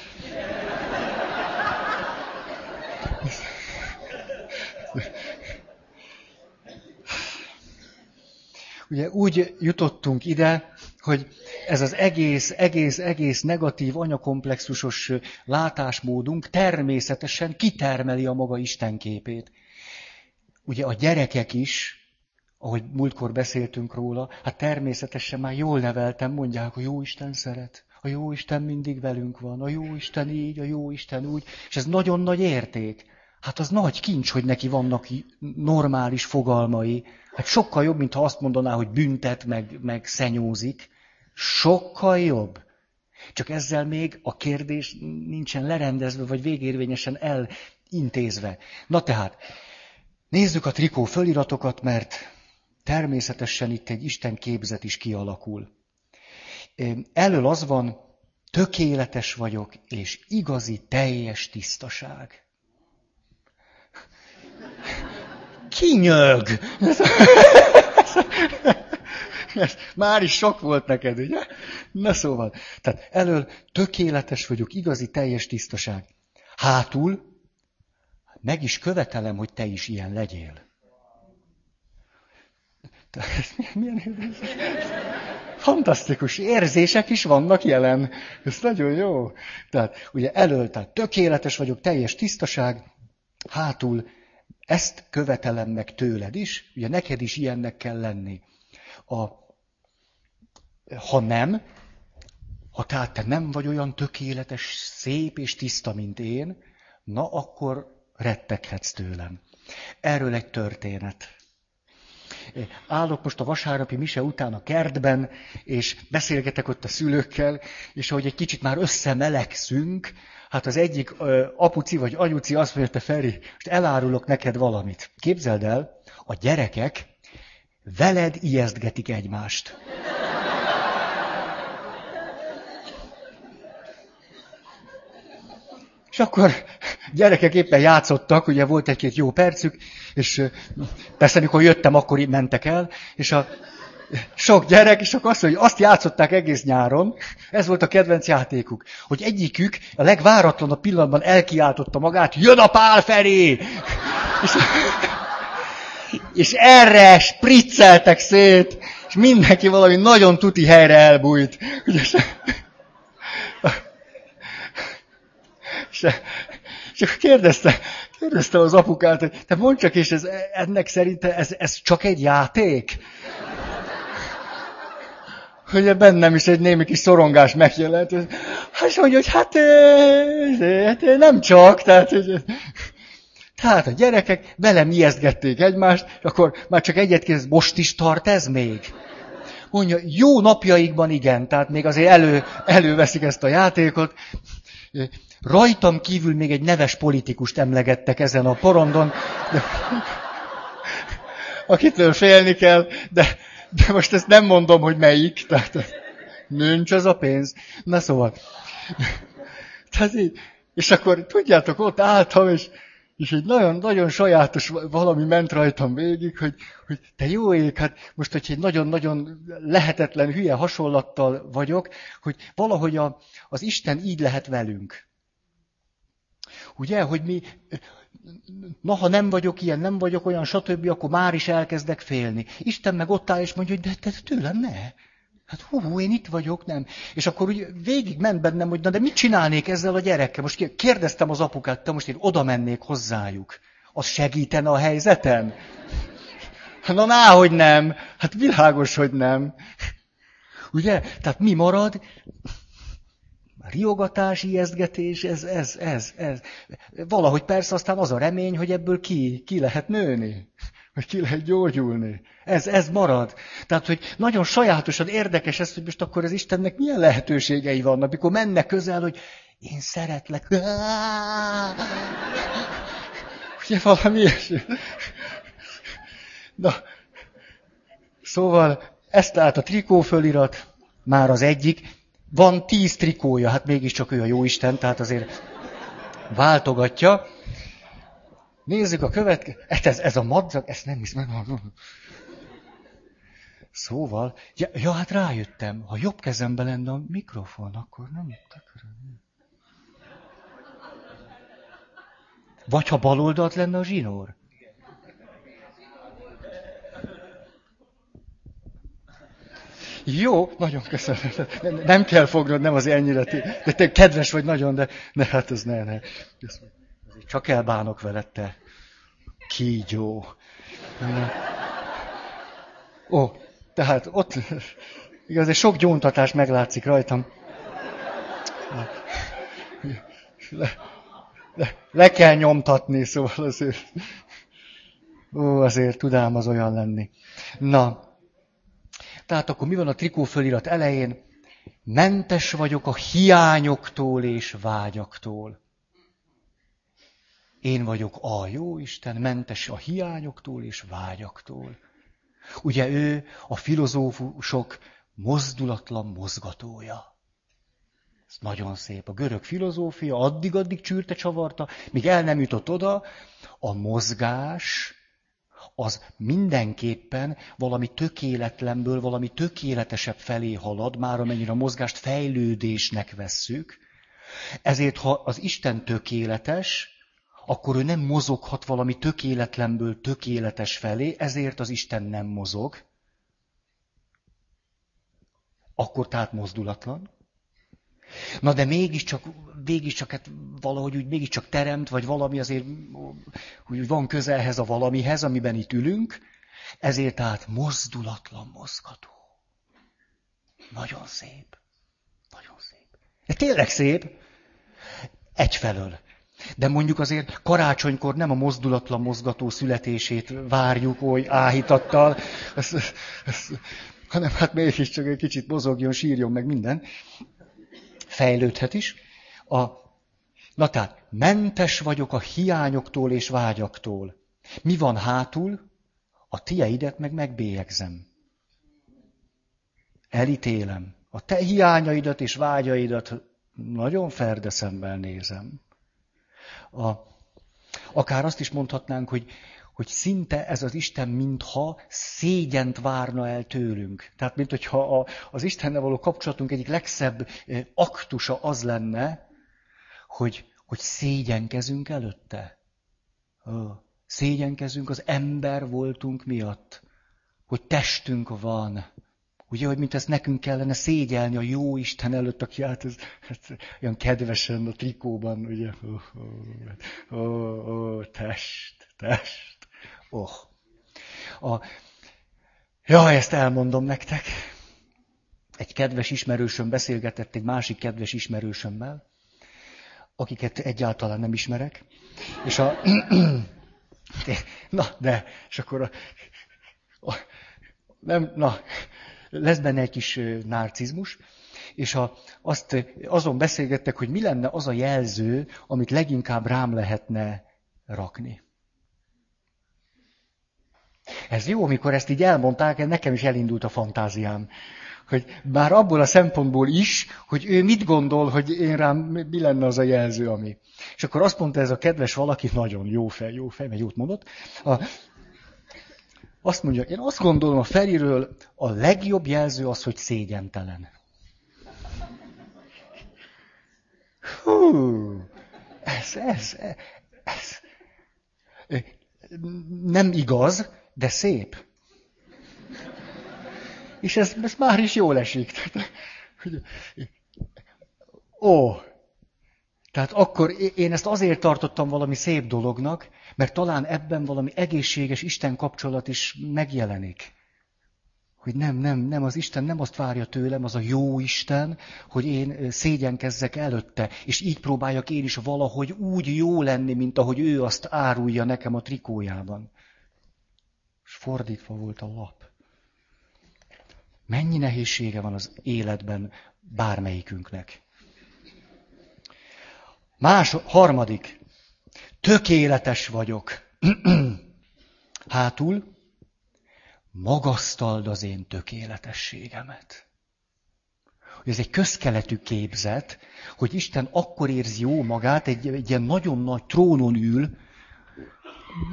Ugye úgy jutottunk ide, hogy ez az egész, egész, egész negatív anyakomplexusos látásmódunk természetesen kitermeli a maga Istenképét. Ugye a gyerekek is, ahogy múltkor beszéltünk róla, hát természetesen már jól neveltem, mondják, a jó Isten szeret, a jó Isten mindig velünk van, a jó Isten így, a jó Isten úgy, és ez nagyon nagy érték. Hát az nagy kincs, hogy neki vannak normális fogalmai. Hát sokkal jobb, mint ha azt mondaná, hogy büntet, meg, meg szenyózik. Sokkal jobb. Csak ezzel még a kérdés nincsen lerendezve, vagy végérvényesen elintézve. Na tehát, nézzük a trikó föliratokat, mert természetesen itt egy Isten képzet is kialakul. Elől az van, tökéletes vagyok, és igazi, teljes tisztaság. kinyög. Ez már is sok volt neked, ugye? Na szóval, tehát elől tökéletes vagyok, igazi, teljes tisztaság. Hátul meg is követelem, hogy te is ilyen legyél. Milyen érzés? Fantasztikus érzések is vannak jelen. Ez nagyon jó. Tehát ugye elől, tehát tökéletes vagyok, teljes tisztaság, hátul ezt követelem meg tőled is, ugye neked is ilyennek kell lenni. A, ha nem, ha tehát te nem vagy olyan tökéletes, szép és tiszta, mint én, na akkor retteghetsz tőlem. Erről egy történet. Állok most a vasárnapi mise után a kertben, és beszélgetek ott a szülőkkel, és ahogy egy kicsit már összemelegszünk, hát az egyik apuci vagy anyuci azt mondja, te Feri, most elárulok neked valamit. Képzeld el, a gyerekek veled ijesztgetik egymást. És akkor gyerekek éppen játszottak, ugye volt egy-két jó percük, és persze, mikor jöttem, akkor így mentek el, és a sok gyerek, és akkor azt mondja, hogy azt játszották egész nyáron, ez volt a kedvenc játékuk, hogy egyikük a legváratlanabb pillanatban elkiáltotta magát, jön a pál felé! És, és erre spricceltek szét, és mindenki valami nagyon tuti helyre elbújt. És, és, és kérdezte, kérdezte az apukát, hogy te mondd csak, és ez, ennek szerinte ez, ez csak egy játék? Hogy bennem is egy némi kis szorongás megjelent. Hát mondja, hogy hát, hát nem csak, tehát, tehát a gyerekek velem ijesztgették egymást, és akkor már csak egyet kérdez, most is tart ez még? Mondja, jó napjaikban igen, tehát még azért elő, előveszik ezt a játékot. Rajtam kívül még egy neves politikust emlegettek ezen a porondon, de, akitől félni kell, de, de most ezt nem mondom, hogy melyik, tehát nincs az a pénz. Na szóval. Tehát így, és akkor tudjátok, ott álltam, és, és egy nagyon-nagyon sajátos valami ment rajtam végig, hogy, hogy te jó ég, hát most, hogy egy nagyon-nagyon lehetetlen hülye hasonlattal vagyok, hogy valahogy a, az Isten így lehet velünk. Ugye, hogy mi, na ha nem vagyok ilyen, nem vagyok olyan, stb., akkor már is elkezdek félni. Isten meg ott áll és mondja, hogy de, de tőlem ne. Hát hú, én itt vagyok, nem. És akkor úgy végig ment bennem, hogy na de mit csinálnék ezzel a gyerekkel? Most kérdeztem az apukát, te most én oda mennék hozzájuk. Az segítene a helyzeten? Na, ná, hogy nem. Hát világos, hogy nem. Ugye? Tehát mi marad? Riogatás, ijesztgetés, ez, ez, ez, ez. Valahogy persze aztán az a remény, hogy ebből ki, ki lehet nőni, hogy ki lehet gyógyulni. Ez, ez marad. Tehát, hogy nagyon sajátosan érdekes ez, hogy most akkor az Istennek milyen lehetőségei vannak, mikor mennek közel, hogy én szeretlek. Ugye valami ilyesmi. Na, szóval ezt tehát a trikófölirat, már az egyik, van tíz trikója, hát mégiscsak ő a jó Isten, tehát azért váltogatja. Nézzük a következő. Hát ez, ez a madzag, ezt nem hiszem. Szóval, ja, ja, hát rájöttem, ha jobb kezemben lenne a mikrofon, akkor nem takarom. Vagy ha bal oldalt lenne a zsinór. Jó, nagyon köszönöm. Nem kell fognod, nem az ennyire. De te kedves vagy nagyon, de ne, hát ez ne, ne. Csak elbánok veled, te. Kígyó. Ó, tehát ott igaz, egy sok gyóntatás meglátszik rajtam. Le, le, le kell nyomtatni, szóval azért. Ó, azért tudám az olyan lenni. Na, tehát akkor mi van a trikó fölirat elején? Mentes vagyok a hiányoktól és vágyaktól. Én vagyok a jó Isten, mentes a hiányoktól és vágyaktól. Ugye ő a filozófusok mozdulatlan mozgatója. Ez nagyon szép. A görög filozófia addig-addig csűrte csavarta, míg el nem jutott oda, a mozgás az mindenképpen valami tökéletlenből, valami tökéletesebb felé halad, már amennyire a mozgást fejlődésnek vesszük. Ezért, ha az Isten tökéletes, akkor ő nem mozoghat valami tökéletlenből tökéletes felé, ezért az Isten nem mozog. Akkor tehát mozdulatlan. Na de mégiscsak, mégiscsak hát valahogy úgy mégiscsak teremt, vagy valami azért, hogy van közelhez a valamihez, amiben itt ülünk, ezért tehát mozdulatlan mozgató. Nagyon szép. Nagyon szép. Ez tényleg szép. Egyfelől. De mondjuk azért karácsonykor nem a mozdulatlan mozgató születését várjuk oly áhítattal, hanem hát mégiscsak egy kicsit mozogjon, sírjon meg minden. Fejlődhet is. A, na tehát, mentes vagyok a hiányoktól és vágyaktól. Mi van hátul? A tieidet meg megbélyegzem. Elítélem. A te hiányaidat és vágyaidat nagyon ferde szemmel nézem. A, akár azt is mondhatnánk, hogy, hogy szinte ez az Isten mintha szégyent várna el tőlünk. Tehát, mint hogyha a, az Istennel való kapcsolatunk egyik legszebb eh, aktusa az lenne, hogy, hogy szégyenkezünk előtte. Szégyenkezünk az ember voltunk miatt, hogy testünk van, Ugye, hogy mint ezt nekünk kellene szégyelni a jó Isten előtt, aki hát ez, hát, olyan kedvesen a trikóban, ugye, ó, ó, ó, test, test, oh. A, ja, ezt elmondom nektek. Egy kedves ismerősöm beszélgetett egy másik kedves ismerősömmel, akiket egyáltalán nem ismerek, és a, na, de, és akkor a, a nem, na, lesz benne egy kis narcizmus, és a, azt, azon beszélgettek, hogy mi lenne az a jelző, amit leginkább rám lehetne rakni. Ez jó, amikor ezt így elmondták, nekem is elindult a fantáziám. Hogy bár abból a szempontból is, hogy ő mit gondol, hogy én rám mi lenne az a jelző, ami. És akkor azt mondta ez a kedves valaki, nagyon jó fej, jó fej, mert jót mondott, a, azt mondja, én azt gondolom a Feriről a legjobb jelző az, hogy szégyentelen. Hú, ez, ez, ez, nem igaz, de szép. És ez, ez már is jól esik. Ó, tehát akkor én ezt azért tartottam valami szép dolognak, mert talán ebben valami egészséges Isten kapcsolat is megjelenik. Hogy nem, nem, nem, az Isten nem azt várja tőlem, az a jó Isten, hogy én szégyenkezzek előtte, és így próbáljak én is valahogy úgy jó lenni, mint ahogy ő azt árulja nekem a trikójában. És fordítva volt a lap. Mennyi nehézsége van az életben bármelyikünknek. Más, harmadik. Tökéletes vagyok. Hátul, magasztald az én tökéletességemet. Ez egy közkeletű képzet, hogy Isten akkor érzi jó magát, egy, egy ilyen nagyon nagy trónon ül,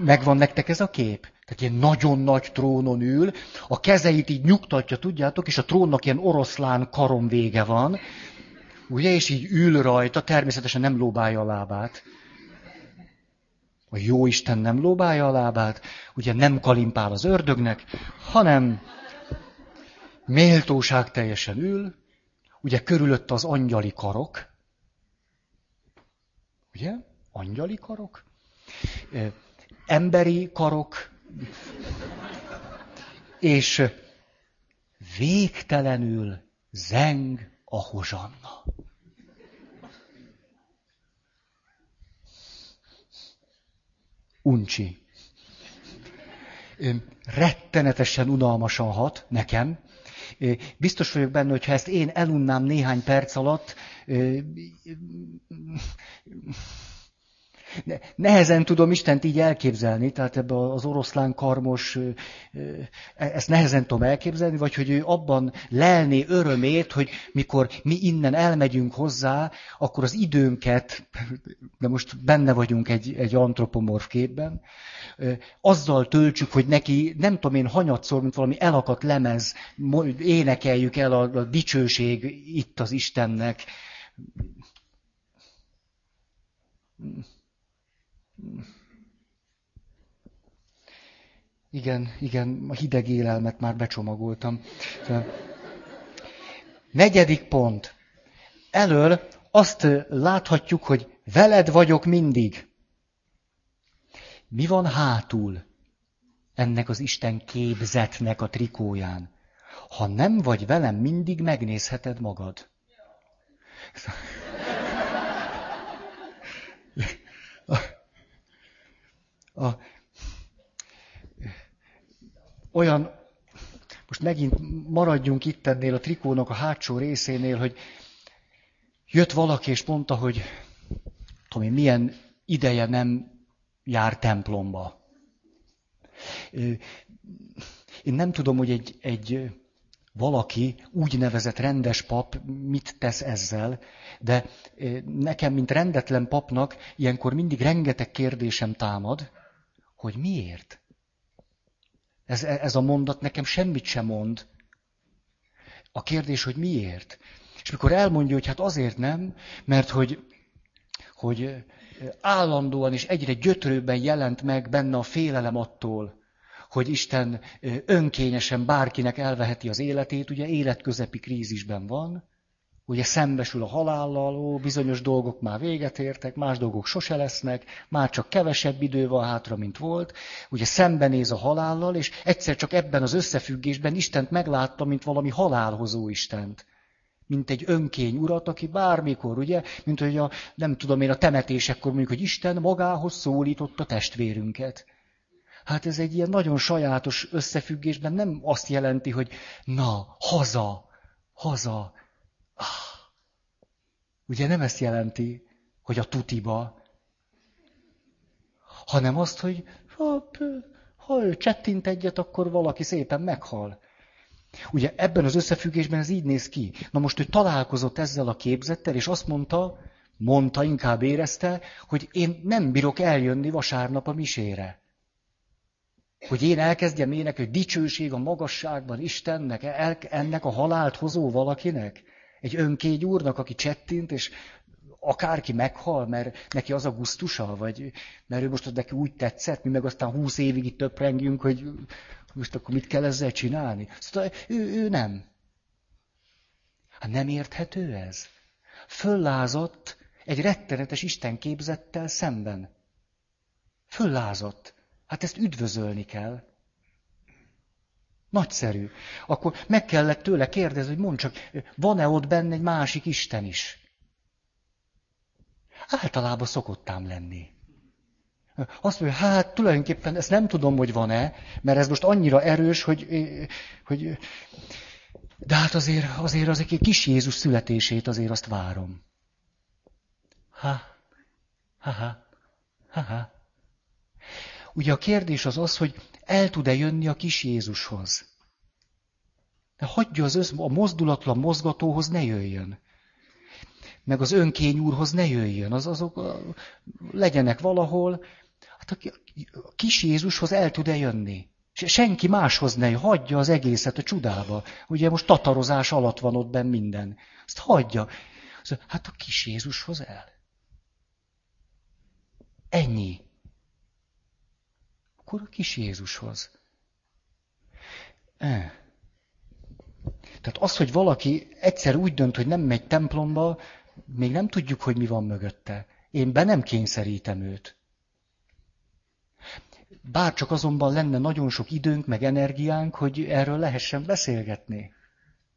megvan nektek ez a kép? Tehát ilyen nagyon nagy trónon ül, a kezeit így nyugtatja, tudjátok, és a trónnak ilyen oroszlán karom vége van, ugye, és így ül rajta, természetesen nem lóbálja a lábát. A jó Isten nem lóbálja a lábát, ugye nem kalimpál az ördögnek, hanem méltóság teljesen ül, ugye körülött az angyali karok, ugye, angyali karok, emberi karok, és végtelenül zeng a hozsanna. Uncsi. Rettenetesen unalmasan hat nekem. Biztos vagyok benne, hogy ha ezt én elunnám néhány perc alatt, Nehezen tudom Istent így elképzelni, tehát ebbe az oroszlán karmos, e, ezt nehezen tudom elképzelni, vagy hogy ő abban lelné örömét, hogy mikor mi innen elmegyünk hozzá, akkor az időnket, de most benne vagyunk egy, egy antropomorf képben, azzal töltsük, hogy neki nem tudom én hanyatszor, mint valami elakadt lemez, énekeljük el a, a dicsőség itt az Istennek. Igen, igen, a hideg élelmet már becsomagoltam. Negyedik pont. Elől azt láthatjuk, hogy veled vagyok mindig. Mi van hátul ennek az Isten képzetnek a trikóján? Ha nem vagy velem, mindig megnézheted magad. A, a, olyan, most megint maradjunk itt ennél a trikónak a hátsó részénél, hogy jött valaki és mondta, hogy tudom én, milyen ideje nem jár templomba. Én nem tudom, hogy egy, egy valaki úgy nevezett rendes pap mit tesz ezzel, de nekem, mint rendetlen papnak, ilyenkor mindig rengeteg kérdésem támad, hogy miért? Ez, ez a mondat nekem semmit sem mond. A kérdés, hogy miért? És mikor elmondja, hogy hát azért nem, mert hogy, hogy állandóan és egyre gyötrőbben jelent meg benne a félelem attól, hogy Isten önkényesen bárkinek elveheti az életét, ugye életközepi krízisben van, ugye szembesül a halállal, ó, bizonyos dolgok már véget értek, más dolgok sose lesznek, már csak kevesebb idő van hátra, mint volt, ugye szembenéz a halállal, és egyszer csak ebben az összefüggésben Istent meglátta, mint valami halálhozó Istent. Mint egy önkény urat, aki bármikor, ugye, mint hogy a, nem tudom én, a temetésekkor mondjuk, hogy Isten magához szólította testvérünket. Hát ez egy ilyen nagyon sajátos összefüggésben nem azt jelenti, hogy na, haza, haza. Ugye nem ezt jelenti, hogy a tutiba, hanem azt, hogy ha, ha ő csettint egyet, akkor valaki szépen meghal. Ugye ebben az összefüggésben ez így néz ki. Na most ő találkozott ezzel a képzettel, és azt mondta, mondta, inkább érezte, hogy én nem bírok eljönni vasárnap a misére. Hogy én elkezdjem ének, hogy dicsőség a magasságban Istennek, ennek a halált hozó valakinek? Egy önkégy úrnak, aki csettint, és akárki meghal, mert neki az a gusztusa, vagy mert ő most neki úgy tetszett, mi meg aztán húsz évig itt töprengjünk, hogy most akkor mit kell ezzel csinálni. Szóval ő, ő nem. Hát nem érthető ez? Föllázott egy rettenetes Isten képzettel szemben. Föllázott. Hát ezt üdvözölni kell. Nagyszerű. Akkor meg kellett tőle kérdezni, hogy mondd csak, van-e ott benne egy másik Isten is? Általában szokottám lenni. Azt mondja, hát tulajdonképpen ezt nem tudom, hogy van-e, mert ez most annyira erős, hogy, hogy de hát azért, azért az egy kis Jézus születését azért azt várom. Ha, ha, ha, ha, ha. Ugye a kérdés az az, hogy el tud-e jönni a kis Jézushoz. De hagyja az össz, a mozdulatlan mozgatóhoz ne jöjjön. Meg az önkény úrhoz ne jöjjön. Az, azok legyenek valahol. Hát a kis Jézushoz el tud-e jönni? Senki máshoz ne hagyja az egészet a csudába. Ugye most tatarozás alatt van ott benn minden. Azt hagyja. Hát a kis Jézushoz el. Ennyi akkor a kis Jézushoz. E. Tehát az, hogy valaki egyszer úgy dönt, hogy nem megy templomba, még nem tudjuk, hogy mi van mögötte. Én be nem kényszerítem őt. Bárcsak azonban lenne nagyon sok időnk, meg energiánk, hogy erről lehessen beszélgetni.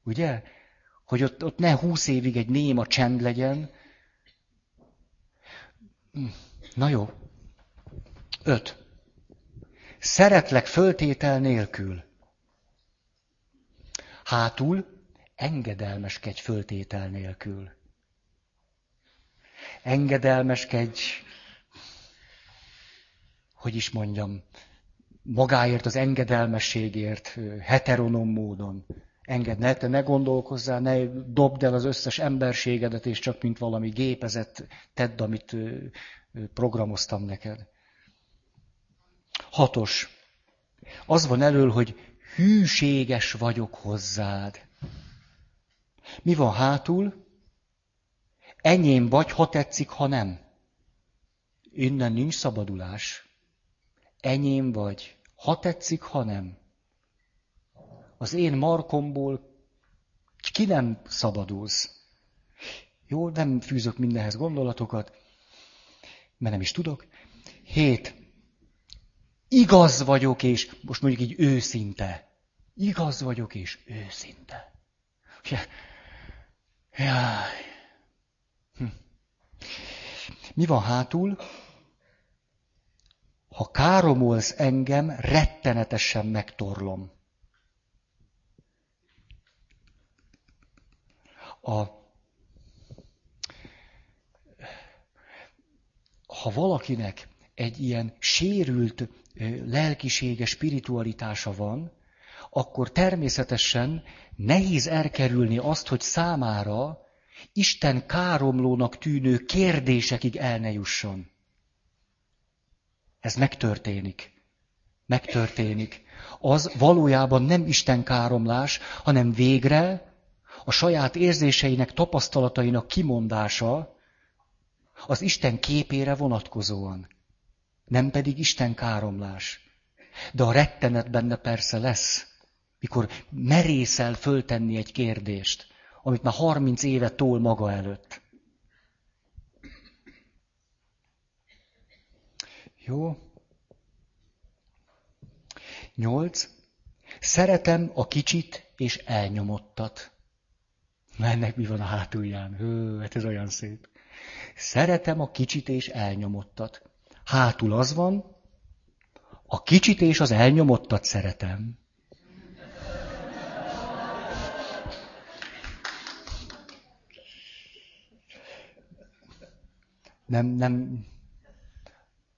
Ugye? Hogy ott, ott ne húsz évig egy néma csend legyen. Na jó. Öt. Szeretlek föltétel nélkül. Hátul engedelmeskedj föltétel nélkül. Engedelmeskedj, hogy is mondjam, magáért, az engedelmességért, heteronom módon. Engedd, ne, te ne gondolkozzál, ne dobd el az összes emberségedet, és csak mint valami gépezet tedd, amit programoztam neked. Hatos. Az van elől, hogy hűséges vagyok hozzád. Mi van hátul? Enyém vagy, ha tetszik, ha nem. Innen nincs szabadulás. Enyém vagy, ha tetszik, ha nem. Az én markomból ki nem szabadulsz. Jó, nem fűzök mindenhez gondolatokat, mert nem is tudok. Hét. Igaz vagyok, és most mondjuk így őszinte. Igaz vagyok, és őszinte. Jaj. Hm. Mi van hátul? Ha káromolsz engem, rettenetesen megtorlom. A, ha valakinek egy ilyen sérült lelkisége, spiritualitása van, akkor természetesen nehéz elkerülni azt, hogy számára Isten káromlónak tűnő kérdésekig el ne jusson. Ez megtörténik. Megtörténik. Az valójában nem Isten káromlás, hanem végre a saját érzéseinek, tapasztalatainak kimondása az Isten képére vonatkozóan. Nem pedig Isten káromlás. De a rettenet benne persze lesz, mikor merészel föltenni egy kérdést, amit már 30 éve tól maga előtt. Jó. Nyolc. Szeretem a kicsit és elnyomottat. Mennek mi van a hátulján? Hő, hát ez olyan szép. Szeretem a kicsit és elnyomottat. Hátul az van, a kicsit és az elnyomottat szeretem. Nem, nem,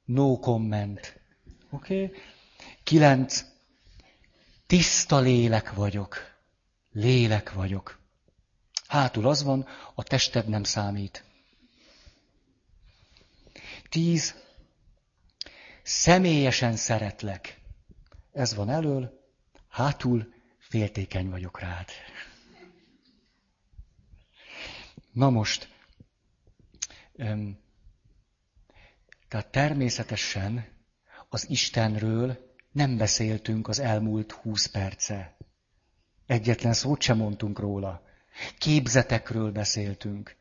no comment. Oké? Okay? Kilenc. Tiszta lélek vagyok. Lélek vagyok. Hátul az van, a tested nem számít. Tíz. Személyesen szeretlek. Ez van elől, hátul féltékeny vagyok rád. Na most, tehát természetesen az Istenről nem beszéltünk az elmúlt húsz perce. Egyetlen szót sem mondtunk róla. Képzetekről beszéltünk.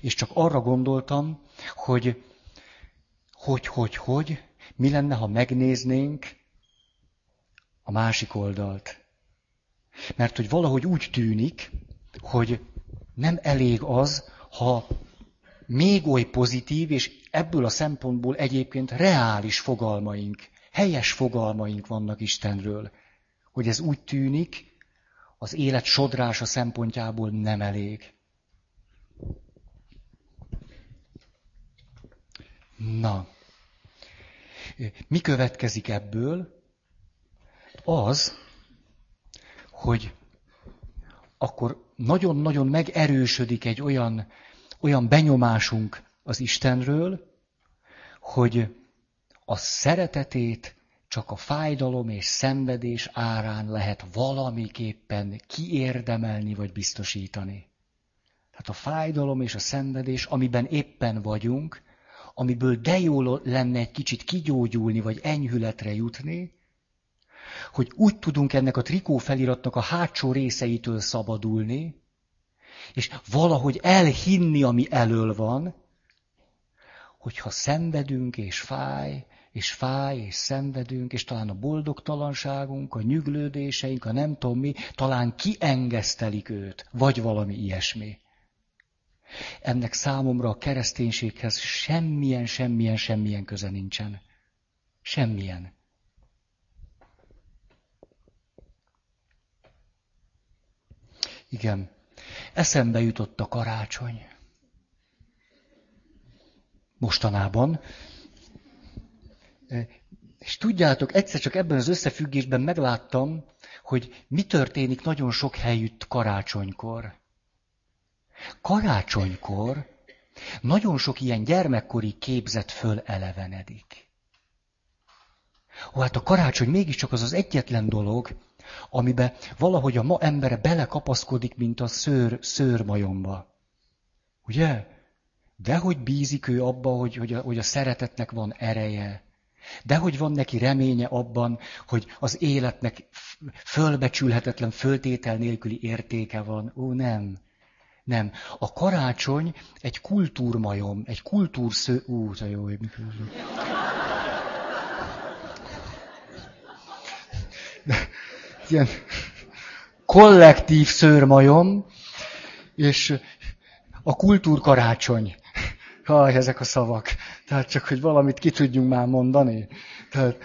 És csak arra gondoltam, hogy hogy, hogy, hogy, mi lenne, ha megnéznénk a másik oldalt. Mert hogy valahogy úgy tűnik, hogy nem elég az, ha még oly pozitív, és ebből a szempontból egyébként reális fogalmaink, helyes fogalmaink vannak Istenről, hogy ez úgy tűnik, az élet sodrása szempontjából nem elég. Na, mi következik ebből? Az, hogy akkor nagyon-nagyon megerősödik egy olyan, olyan benyomásunk az Istenről, hogy a szeretetét csak a fájdalom és szenvedés árán lehet valamiképpen kiérdemelni vagy biztosítani. Tehát a fájdalom és a szenvedés, amiben éppen vagyunk, amiből de jó lenne egy kicsit kigyógyulni, vagy enyhületre jutni, hogy úgy tudunk ennek a trikó feliratnak a hátsó részeitől szabadulni, és valahogy elhinni, ami elől van, hogyha szenvedünk és fáj, és fáj, és szenvedünk, és talán a boldogtalanságunk, a nyüglődéseink, a nem tudom mi, talán kiengesztelik őt, vagy valami ilyesmi. Ennek számomra a kereszténységhez semmilyen, semmilyen, semmilyen köze nincsen. Semmilyen. Igen. Eszembe jutott a karácsony. Mostanában. És tudjátok, egyszer csak ebben az összefüggésben megláttam, hogy mi történik nagyon sok helyütt karácsonykor. Karácsonykor nagyon sok ilyen gyermekkori képzet föl elevenedik. Ó, hát a karácsony mégiscsak az az egyetlen dolog, amiben valahogy a ma embere belekapaszkodik, mint a szőr, szőrmajomba. Ugye? De hogy bízik ő abba, hogy, hogy, a, hogy a szeretetnek van ereje, De hogy van neki reménye abban, hogy az életnek fölbecsülhetetlen, föltétel nélküli értéke van. Ó, nem. Nem. A karácsony egy kultúrmajom, egy kultúrsző... Ú, de jó, Ilyen kollektív szőrmajom, és a kultúrkarácsony. Ha, ezek a szavak. Tehát csak, hogy valamit ki tudjunk már mondani. Tehát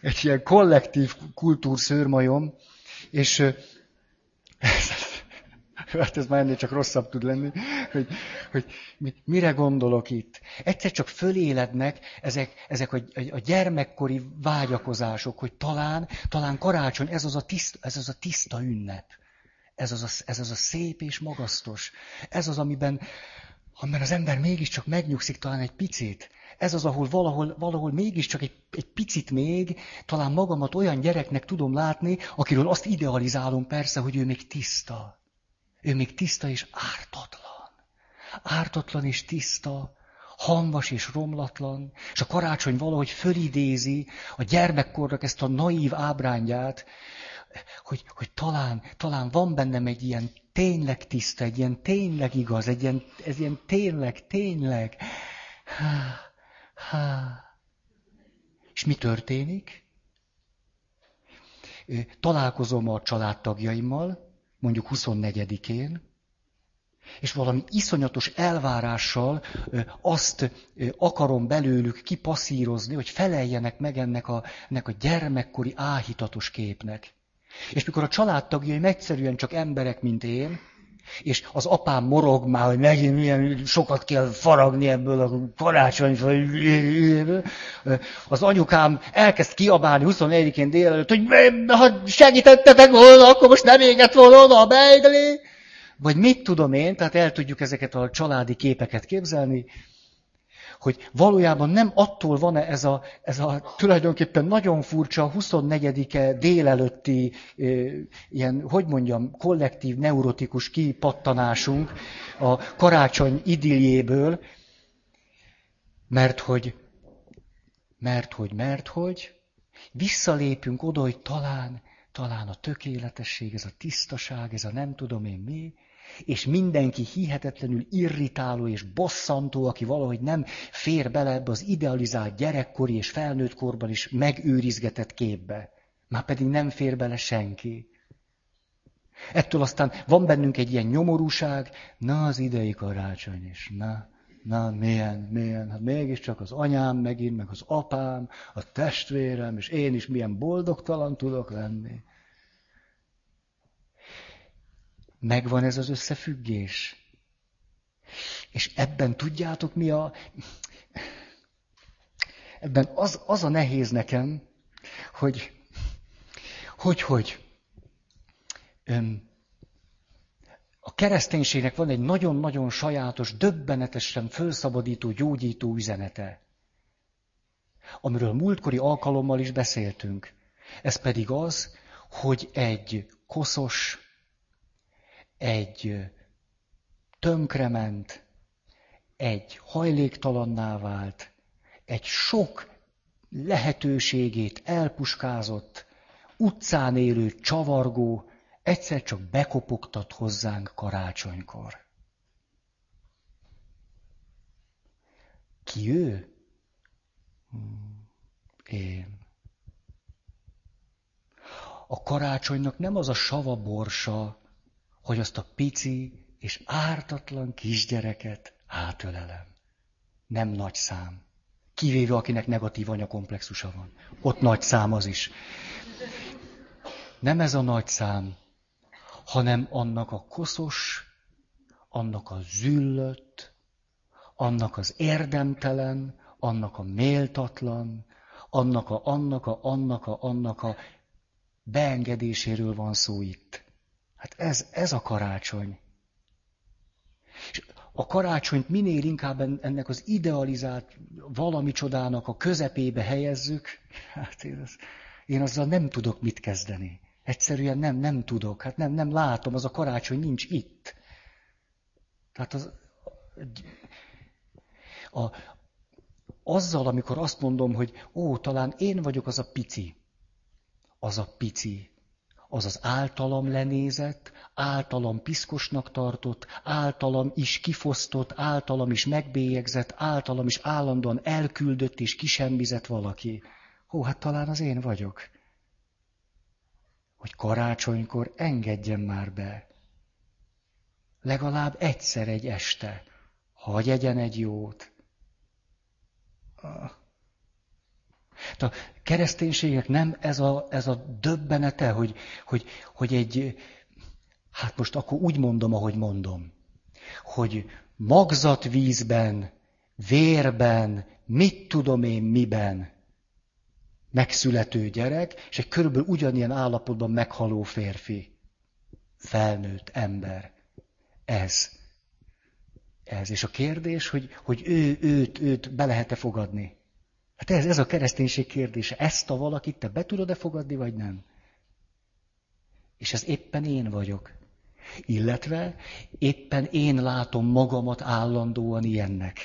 egy ilyen kollektív kultúrszőrmajom, és hát ez már ennél csak rosszabb tud lenni, hogy, hogy mire gondolok itt. Egyszer csak fölélednek ezek, ezek a, a gyermekkori vágyakozások, hogy talán, talán karácsony, ez az a tiszta, ez az a tiszta ünnep. Ez az, a, ez az a szép és magasztos. Ez az, amiben, amiben az ember mégiscsak megnyugszik talán egy picit. Ez az, ahol valahol, valahol mégiscsak egy, egy picit még, talán magamat olyan gyereknek tudom látni, akiről azt idealizálom persze, hogy ő még tiszta. Ő még tiszta és ártatlan. Ártatlan és tiszta, hamvas és romlatlan, és a karácsony valahogy fölidézi a gyermekkornak ezt a naív ábrányát, hogy, hogy talán, talán van bennem egy ilyen tényleg tiszta, egy ilyen tényleg igaz, egy ilyen, ez ilyen tényleg, tényleg. Há, há. És mi történik? Találkozom a családtagjaimmal, mondjuk 24-én, és valami iszonyatos elvárással azt akarom belőlük kipasszírozni, hogy feleljenek meg ennek a, ennek a gyermekkori áhítatos képnek. És mikor a családtagjaim egyszerűen csak emberek, mint én, és az apám morog már, hogy megint milyen sokat kell faragni ebből a karácsonyfajből. Az anyukám elkezd kiabálni 24-én délelőtt, hogy ha segítettetek volna, akkor most nem égett volna oda a beigli. Vagy mit tudom én, tehát el tudjuk ezeket a családi képeket képzelni, hogy valójában nem attól van-e ez a, ez a tulajdonképpen nagyon furcsa 24-e délelőtti ilyen, hogy mondjam, kollektív neurotikus kipattanásunk a karácsony idiljéből, mert hogy, mert hogy, mert hogy, visszalépünk oda, hogy talán, talán a tökéletesség, ez a tisztaság, ez a nem tudom én mi, és mindenki hihetetlenül irritáló és bosszantó, aki valahogy nem fér bele ebbe az idealizált gyerekkori és felnőtt korban is megőrizgetett képbe. Már pedig nem fér bele senki. Ettől aztán van bennünk egy ilyen nyomorúság, na az idei karácsony is, na, na milyen, milyen, hát mégiscsak az anyám megint, meg az apám, a testvérem, és én is milyen boldogtalan tudok lenni. Megvan ez az összefüggés. És ebben tudjátok mi a... Ebben az, az a nehéz nekem, hogy hogy, hogy öm, a kereszténységnek van egy nagyon-nagyon sajátos, döbbenetesen fölszabadító, gyógyító üzenete, amiről múltkori alkalommal is beszéltünk. Ez pedig az, hogy egy koszos, egy tönkrement, egy hajléktalanná vált, egy sok lehetőségét elpuskázott, utcán élő csavargó egyszer csak bekopogtat hozzánk karácsonykor. Ki ő? Hmm, én. A karácsonynak nem az a sava borsa, hogy azt a pici és ártatlan kisgyereket átölelem. Nem nagy szám. Kivéve, akinek negatív anyakomplexusa van. Ott nagy szám az is. Nem ez a nagy szám, hanem annak a koszos, annak a züllött, annak az érdemtelen, annak a méltatlan, annak a, annak a, annak a, annak a beengedéséről van szó itt. Hát ez, ez a karácsony. És a karácsonyt minél inkább ennek az idealizált valami csodának a közepébe helyezzük, hát én, az, én azzal nem tudok mit kezdeni. Egyszerűen nem, nem tudok, hát nem, nem látom, az a karácsony nincs itt. Tehát az, a, azzal, amikor azt mondom, hogy ó, talán én vagyok az a pici, az a pici, az az általam lenézett, általam piszkosnak tartott, általam is kifosztott, általam is megbélyegzett, általam is állandóan elküldött és kisembizett valaki. Hó, hát talán az én vagyok. Hogy karácsonykor engedjen már be. Legalább egyszer egy este. Hagy egyen egy jót. Ah. A kereszténységek nem ez a, ez a döbbenete, hogy, hogy, hogy egy, hát most akkor úgy mondom, ahogy mondom, hogy magzatvízben, vérben, mit tudom én miben megszülető gyerek, és egy körülbelül ugyanilyen állapotban meghaló férfi, felnőtt ember. Ez. Ez. És a kérdés, hogy, hogy ő, őt, őt be lehet-e fogadni. Hát ez, ez a kereszténység kérdése. Ezt a valakit te be tudod-e fogadni, vagy nem? És ez éppen én vagyok. Illetve éppen én látom magamat állandóan ilyennek.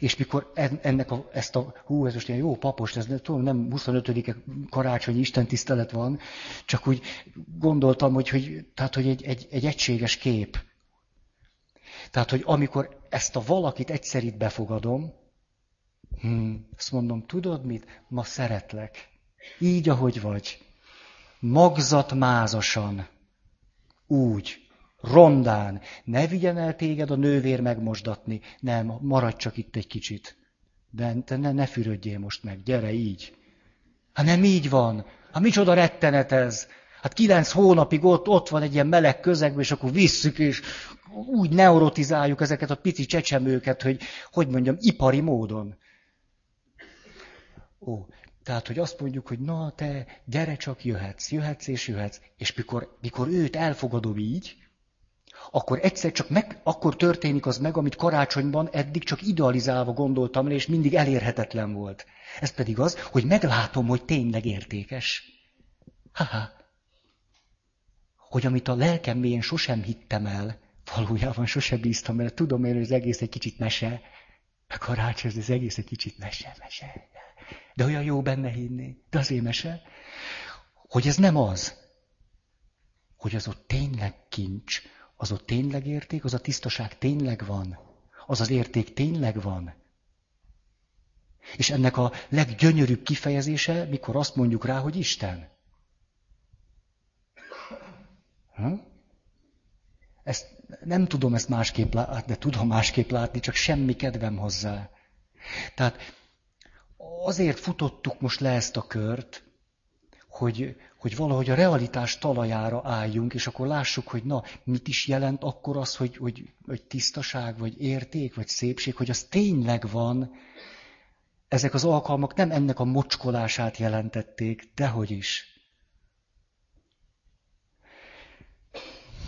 És mikor ennek a, ezt a, hú, ez most ilyen jó papos, ez tudom, nem 25 karácsonyi istentisztelet van, csak úgy gondoltam, hogy, hogy, tehát, hogy egy, egy, egy egységes kép. Tehát, hogy amikor ezt a valakit egyszer befogadom, hmm, azt mondom, tudod mit? Ma szeretlek. Így, ahogy vagy. Magzat mázasan. Úgy rondán, ne vigyen el téged a nővér megmosdatni, nem, maradj csak itt egy kicsit. De te ne, ne fürödjél most meg, gyere így. Hát nem így van. Hát micsoda rettenet ez. Hát kilenc hónapig ott, ott van egy ilyen meleg közegben, és akkor visszük, és úgy neurotizáljuk ezeket a pici csecsemőket, hogy, hogy mondjam, ipari módon. Ó, tehát, hogy azt mondjuk, hogy na, te gyere csak, jöhetsz, jöhetsz és jöhetsz, és mikor, mikor őt elfogadom így, akkor egyszer csak meg, akkor történik az meg, amit karácsonyban eddig csak idealizálva gondoltam és mindig elérhetetlen volt. Ez pedig az, hogy meglátom, hogy tényleg értékes. Haha. Hogy amit a lelkem mélyén sosem hittem el, valójában sosem bíztam el, tudom én, hogy az egész egy kicsit mese. A karácsony, ez egész egy kicsit mese, mese. De olyan jó benne hinni. De azért mese. Hogy ez nem az. Hogy az ott tényleg kincs, az ott tényleg érték, az a tisztaság tényleg van, az az érték tényleg van. És ennek a leggyönyörűbb kifejezése, mikor azt mondjuk rá, hogy Isten. Hm? Ezt nem tudom ezt másképp látni, de tudom másképp látni, csak semmi kedvem hozzá. Tehát azért futottuk most le ezt a kört, hogy, hogy valahogy a realitás talajára álljunk, és akkor lássuk, hogy na, mit is jelent akkor az, hogy, hogy, hogy tisztaság, vagy érték, vagy szépség, hogy az tényleg van. Ezek az alkalmak nem ennek a mocskolását jelentették, dehogy is.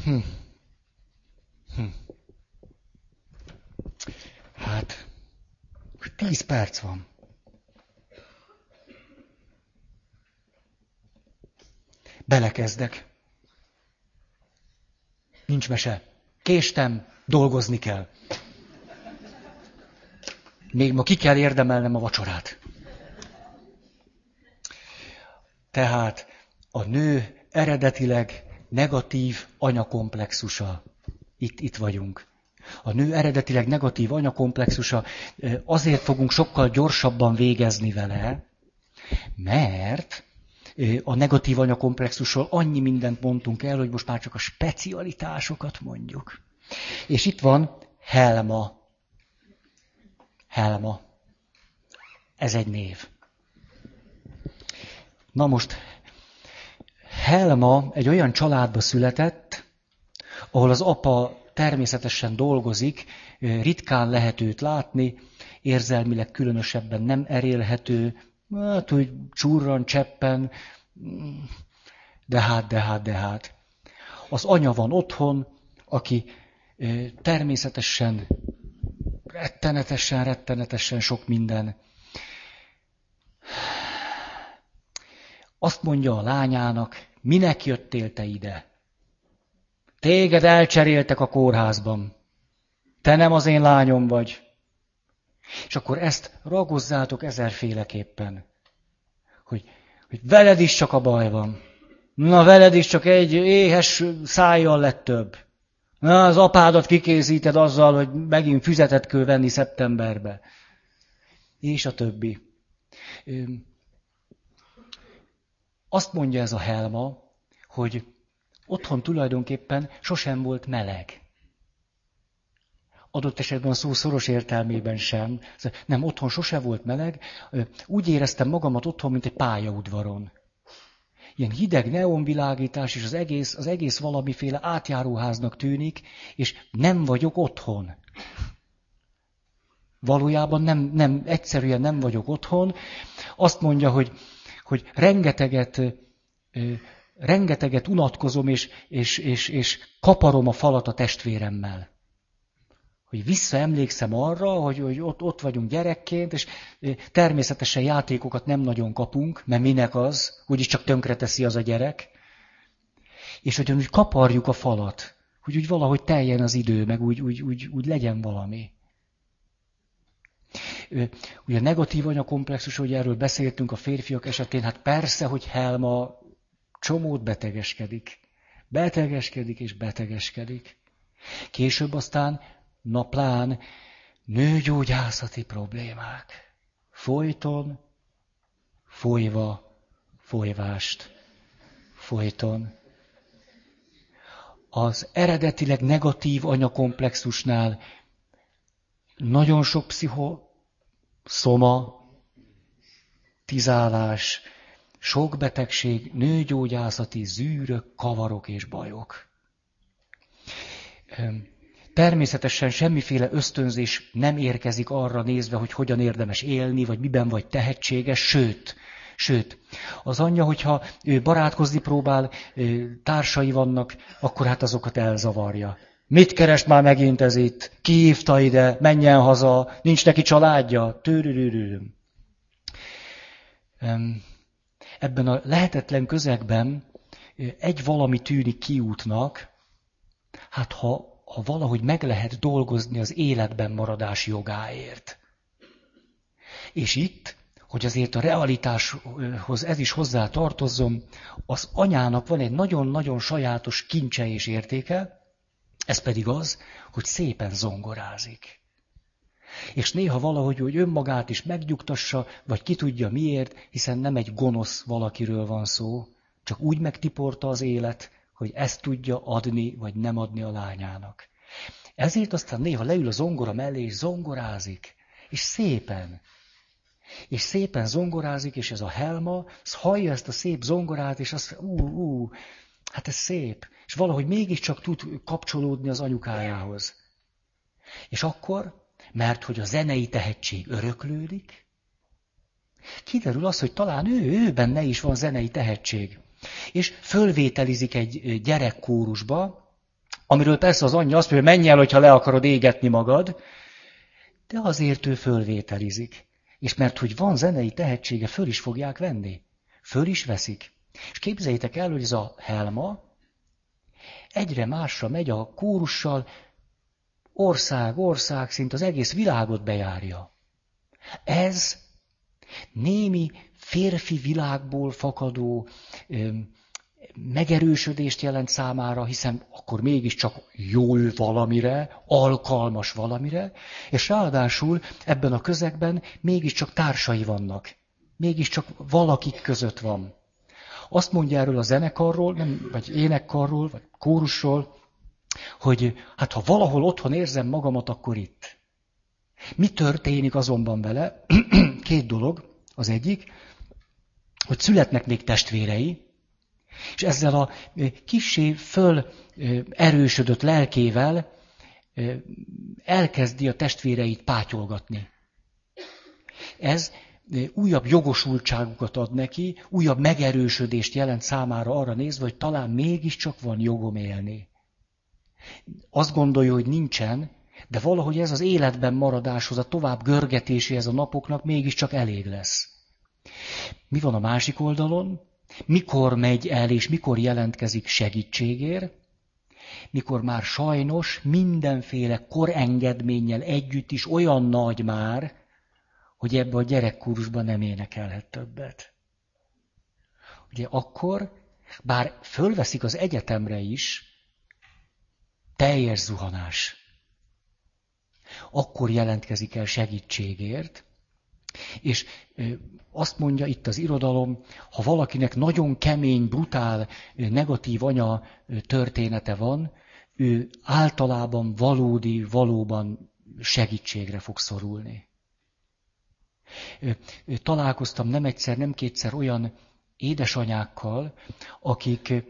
Hm. Hm. Hát, tíz perc van. Belekezdek. Nincs mese. Késtem, dolgozni kell. Még ma ki kell érdemelnem a vacsorát. Tehát a nő eredetileg negatív anyakomplexusa. Itt, itt vagyunk. A nő eredetileg negatív anyakomplexusa, azért fogunk sokkal gyorsabban végezni vele, mert a negatív anyakomplexusról annyi mindent mondtunk el, hogy most már csak a specialitásokat mondjuk. És itt van Helma. Helma. Ez egy név. Na most, Helma egy olyan családba született, ahol az apa természetesen dolgozik, ritkán lehet őt látni, érzelmileg különösebben nem erélhető, hát úgy csurran, cseppen, de hát, de hát, de hát. Az anya van otthon, aki természetesen, rettenetesen, rettenetesen sok minden. Azt mondja a lányának, minek jöttél te ide? Téged elcseréltek a kórházban. Te nem az én lányom vagy. És akkor ezt ragozzátok ezerféleképpen. Hogy, hogy veled is csak a baj van. Na, veled is csak egy éhes szájjal lett több. Na, az apádat kikészíted azzal, hogy megint füzetet kell venni szeptemberbe. És a többi. Azt mondja ez a helma, hogy otthon tulajdonképpen sosem volt meleg. Adott esetben a szó szoros értelmében sem. Nem, otthon sose volt meleg. Úgy éreztem magamat otthon, mint egy pályaudvaron. Ilyen hideg neonvilágítás, és az egész, az egész valamiféle átjáróháznak tűnik, és nem vagyok otthon. Valójában nem, nem, egyszerűen nem vagyok otthon. Azt mondja, hogy, hogy rengeteget, rengeteget unatkozom, és, és, és, és kaparom a falat a testvéremmel hogy visszaemlékszem arra, hogy, hogy ott, ott vagyunk gyerekként, és természetesen játékokat nem nagyon kapunk, mert minek az, úgyis csak tönkreteszi az a gyerek. És hogy úgy kaparjuk a falat, hogy úgy valahogy teljen az idő, meg úgy, úgy, úgy, úgy legyen valami. Ugye a negatív anyakomplexus, hogy erről beszéltünk a férfiak esetén, hát persze, hogy Helma csomót betegeskedik. Betegeskedik és betegeskedik. Később aztán naplán nőgyógyászati problémák. Folyton, folyva, folyvást. Folyton. Az eredetileg negatív anyakomplexusnál nagyon sok pszichoszoma, tizálás, sok betegség, nőgyógyászati zűrök, kavarok és bajok. Természetesen semmiféle ösztönzés nem érkezik arra nézve, hogy hogyan érdemes élni, vagy miben vagy tehetséges, sőt, Sőt, az anyja, hogyha ő barátkozni próbál, társai vannak, akkor hát azokat elzavarja. Mit keres már megint ez itt? Ki hívta ide? Menjen haza? Nincs neki családja? Tőrülőrülöm. Ebben a lehetetlen közegben egy valami tűnik kiútnak, hát ha ha valahogy meg lehet dolgozni az életben maradás jogáért. És itt, hogy azért a realitáshoz ez is hozzá tartozzon, az anyának van egy nagyon-nagyon sajátos kincse és értéke, ez pedig az, hogy szépen zongorázik. És néha valahogy hogy önmagát is megnyugtassa, vagy ki tudja miért, hiszen nem egy gonosz valakiről van szó, csak úgy megtiporta az élet, hogy ezt tudja adni, vagy nem adni a lányának. Ezért aztán néha leül a zongora mellé, és zongorázik. És szépen. És szépen zongorázik, és ez a helma, az hallja ezt a szép zongorát, és azt ú, ú, hát ez szép. És valahogy mégiscsak tud kapcsolódni az anyukájához. És akkor, mert hogy a zenei tehetség öröklődik, kiderül az, hogy talán ő, ő benne is van zenei tehetség. És fölvételizik egy gyerekkórusba, amiről persze az anyja azt mondja, hogy menj el, hogyha le akarod égetni magad, de azért ő fölvételizik. És mert hogy van zenei tehetsége, föl is fogják venni. Föl is veszik. És képzeljétek el, hogy ez a Helma egyre másra megy a kórussal, ország, ország, szint az egész világot bejárja. Ez némi férfi világból fakadó megerősödést jelent számára, hiszen akkor mégiscsak jól valamire, alkalmas valamire, és ráadásul ebben a közegben mégiscsak társai vannak. Mégiscsak valakik között van. Azt mondja erről a zenekarról, nem, vagy énekkarról, vagy kórusról, hogy hát ha valahol otthon érzem magamat, akkor itt. Mi történik azonban vele? Két dolog. Az egyik, hogy születnek még testvérei, és ezzel a kisé föl erősödött lelkével elkezdi a testvéreit pátyolgatni. Ez újabb jogosultságukat ad neki, újabb megerősödést jelent számára arra nézve, hogy talán mégiscsak van jogom élni. Azt gondolja, hogy nincsen, de valahogy ez az életben maradáshoz, a tovább görgetéséhez a napoknak mégiscsak elég lesz. Mi van a másik oldalon? mikor megy el és mikor jelentkezik segítségért, mikor már sajnos mindenféle korengedménnyel együtt is olyan nagy már, hogy ebbe a gyerekkurzusban nem énekelhet többet. Ugye akkor, bár fölveszik az egyetemre is, teljes zuhanás. Akkor jelentkezik el segítségért, és azt mondja itt az irodalom, ha valakinek nagyon kemény, brutál, negatív anya története van, ő általában valódi, valóban segítségre fog szorulni. Találkoztam nem egyszer, nem kétszer olyan édesanyákkal, akik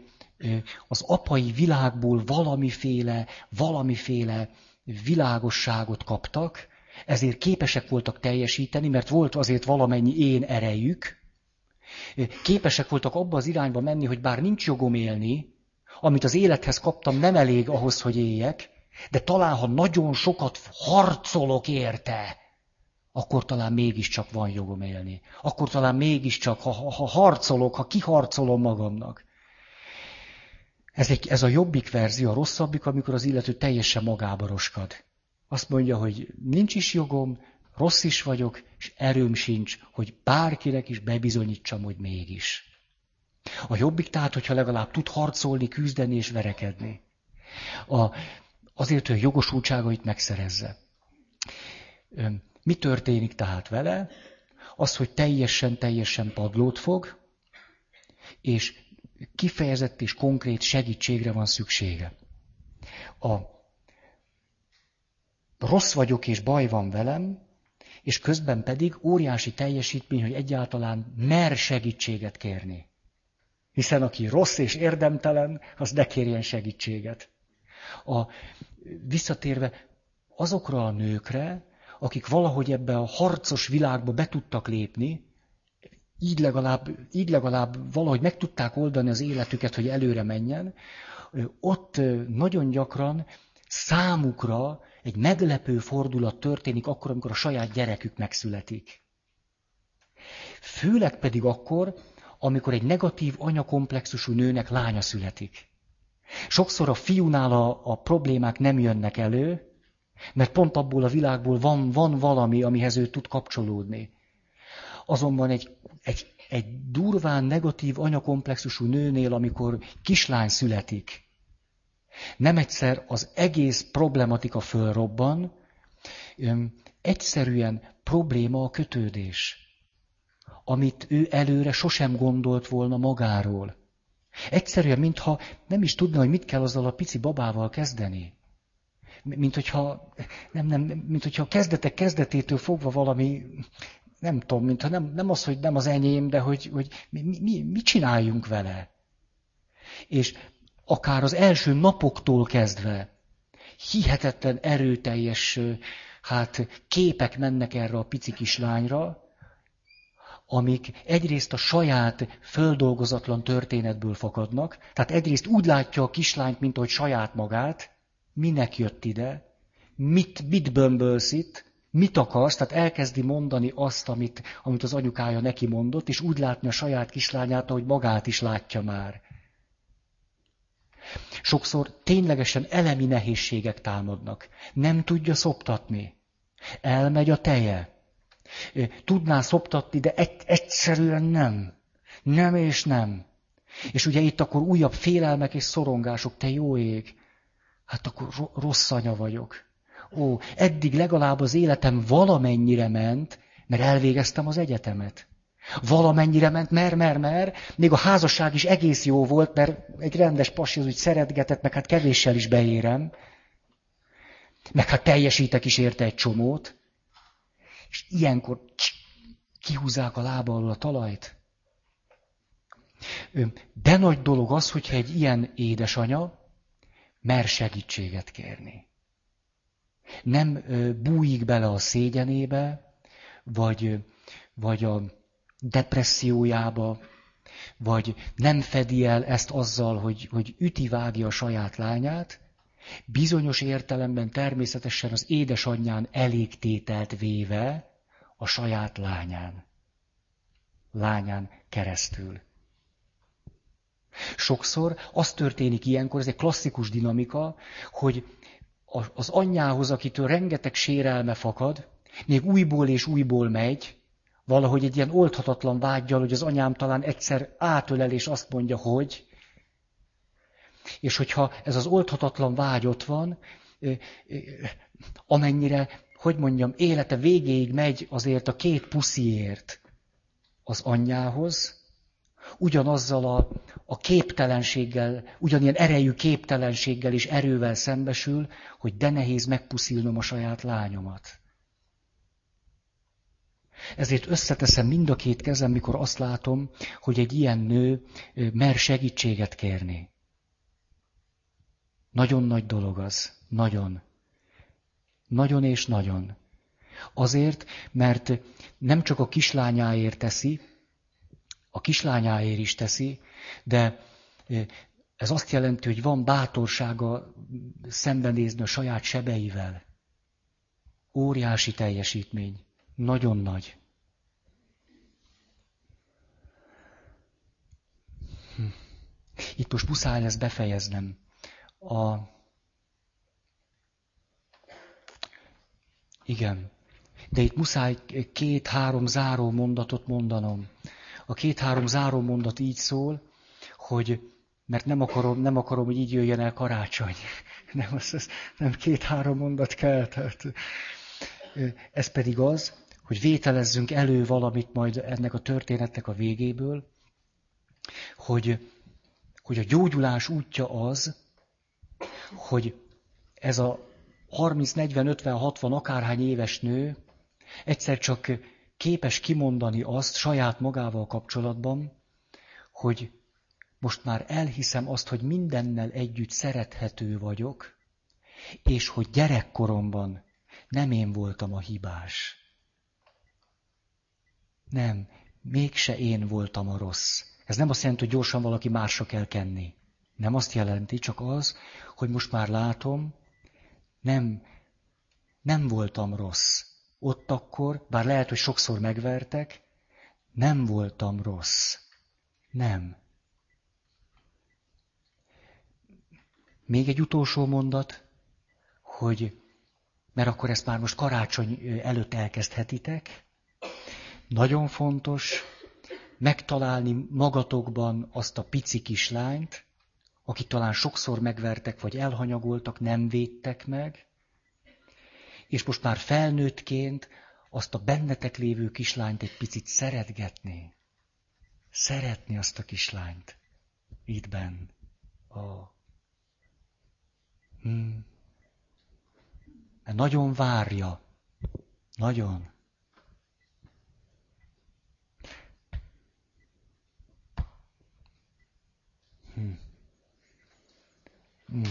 az apai világból valamiféle, valamiféle világosságot kaptak, ezért képesek voltak teljesíteni, mert volt azért valamennyi én erejük, képesek voltak abba az irányba menni, hogy bár nincs jogom élni, amit az élethez kaptam, nem elég ahhoz, hogy éljek, de talán, ha nagyon sokat harcolok érte, akkor talán mégiscsak van jogom élni. Akkor talán mégiscsak, ha, ha, ha harcolok, ha kiharcolom magamnak. Ez, egy, ez a jobbik verzió, a rosszabbik, amikor az illető teljesen magába roskad. Azt mondja, hogy nincs is jogom, rossz is vagyok, és erőm sincs, hogy bárkinek is bebizonyítsam, hogy mégis. A jobbik tehát, hogyha legalább tud harcolni, küzdeni és verekedni. A, azért, hogy a jogosultságait megszerezze. Mi történik tehát vele? Az, hogy teljesen, teljesen padlót fog, és kifejezett és konkrét segítségre van szüksége. A rossz vagyok és baj van velem, és közben pedig óriási teljesítmény, hogy egyáltalán mer segítséget kérni. Hiszen aki rossz és érdemtelen, az ne kérjen segítséget. A, visszatérve azokra a nőkre, akik valahogy ebbe a harcos világba be tudtak lépni, így legalább, így legalább valahogy meg tudták oldani az életüket, hogy előre menjen, ott nagyon gyakran számukra egy meglepő fordulat történik akkor, amikor a saját gyerekük megszületik. Főleg pedig akkor, amikor egy negatív anyakomplexusú nőnek lánya születik. Sokszor a fiúnál a, a problémák nem jönnek elő, mert pont abból a világból van, van valami, amihez ő tud kapcsolódni. Azonban egy, egy, egy durván negatív anyakomplexusú nőnél, amikor kislány születik, nem egyszer az egész problematika fölrobban, egyszerűen probléma a kötődés, amit ő előre sosem gondolt volna magáról. Egyszerűen, mintha nem is tudna, hogy mit kell azzal a pici babával kezdeni. Mint hogyha, nem, nem, mint hogyha a kezdetek kezdetétől fogva valami, nem tudom, mintha nem, nem az, hogy nem az enyém, de hogy, hogy mi, mi, mit csináljunk vele. És akár az első napoktól kezdve. Hihetetlen erőteljes hát képek mennek erre a pici kislányra, amik egyrészt a saját földolgozatlan történetből fakadnak, tehát egyrészt úgy látja a kislányt, mint hogy saját magát, minek jött ide, mit, mit bömbölsz itt, mit akarsz, tehát elkezdi mondani azt, amit, amit az anyukája neki mondott, és úgy látni a saját kislányát, ahogy magát is látja már. Sokszor ténylegesen elemi nehézségek támadnak. Nem tudja szoptatni. Elmegy a teje. Tudná szoptatni, de egyszerűen nem. Nem és nem. És ugye itt akkor újabb félelmek és szorongások, te jó ég. Hát akkor rossz anya vagyok. Ó, eddig legalább az életem valamennyire ment, mert elvégeztem az egyetemet. Valamennyire ment, mer, mer, mer, még a házasság is egész jó volt, mert egy rendes pasi az úgy szeretgetett, meg hát kevéssel is beérem. Meg hát teljesítek is érte egy csomót. És ilyenkor kihúzzák a lába alól a talajt. De nagy dolog az, hogyha egy ilyen édesanya mer segítséget kérni. Nem bújik bele a szégyenébe, vagy, vagy a depressziójába, vagy nem fedi el ezt azzal, hogy, hogy üti vágja a saját lányát, bizonyos értelemben természetesen az édesanyján elégtételt véve a saját lányán. Lányán keresztül. Sokszor az történik ilyenkor, ez egy klasszikus dinamika, hogy az anyjához, akitől rengeteg sérelme fakad, még újból és újból megy, valahogy egy ilyen oldhatatlan vágyjal, hogy az anyám talán egyszer átölel és azt mondja, hogy, és hogyha ez az oldhatatlan vágy ott van, amennyire, hogy mondjam, élete végéig megy azért a két pusziért az anyjához, ugyanazzal a, a képtelenséggel, ugyanilyen erejű képtelenséggel és erővel szembesül, hogy de nehéz megpuszilnom a saját lányomat. Ezért összeteszem mind a két kezem, mikor azt látom, hogy egy ilyen nő mer segítséget kérni. Nagyon nagy dolog az. Nagyon. Nagyon és nagyon. Azért, mert nem csak a kislányáért teszi, a kislányáért is teszi, de ez azt jelenti, hogy van bátorsága szembenézni a saját sebeivel. Óriási teljesítmény. Nagyon nagy. Hm. Itt most muszáj lesz befejeznem. A... Igen. De itt muszáj két-három záró mondatot mondanom. A két-három záró mondat így szól, hogy mert nem akarom, nem akarom, hogy így jöjjen el karácsony. Nem, az, az, nem két-három mondat kell. Tehát, ez pedig az, hogy vételezzünk elő valamit majd ennek a történetnek a végéből, hogy, hogy a gyógyulás útja az, hogy ez a 30, 40, 50, 60, akárhány éves nő egyszer csak képes kimondani azt saját magával kapcsolatban, hogy most már elhiszem azt, hogy mindennel együtt szerethető vagyok, és hogy gyerekkoromban nem én voltam a hibás. Nem, mégse én voltam a rossz. Ez nem azt jelenti, hogy gyorsan valaki másra kell kenni. Nem azt jelenti, csak az, hogy most már látom, nem, nem voltam rossz. Ott akkor, bár lehet, hogy sokszor megvertek, nem voltam rossz. Nem. Még egy utolsó mondat, hogy, mert akkor ezt már most karácsony előtt elkezdhetitek, nagyon fontos megtalálni magatokban azt a pici kislányt, akit talán sokszor megvertek, vagy elhanyagoltak, nem védtek meg, és most már felnőttként azt a bennetek lévő kislányt egy picit szeretgetni. Szeretni azt a kislányt. Itt benn. Oh. Hmm. Nagyon várja. Nagyon. Hmm.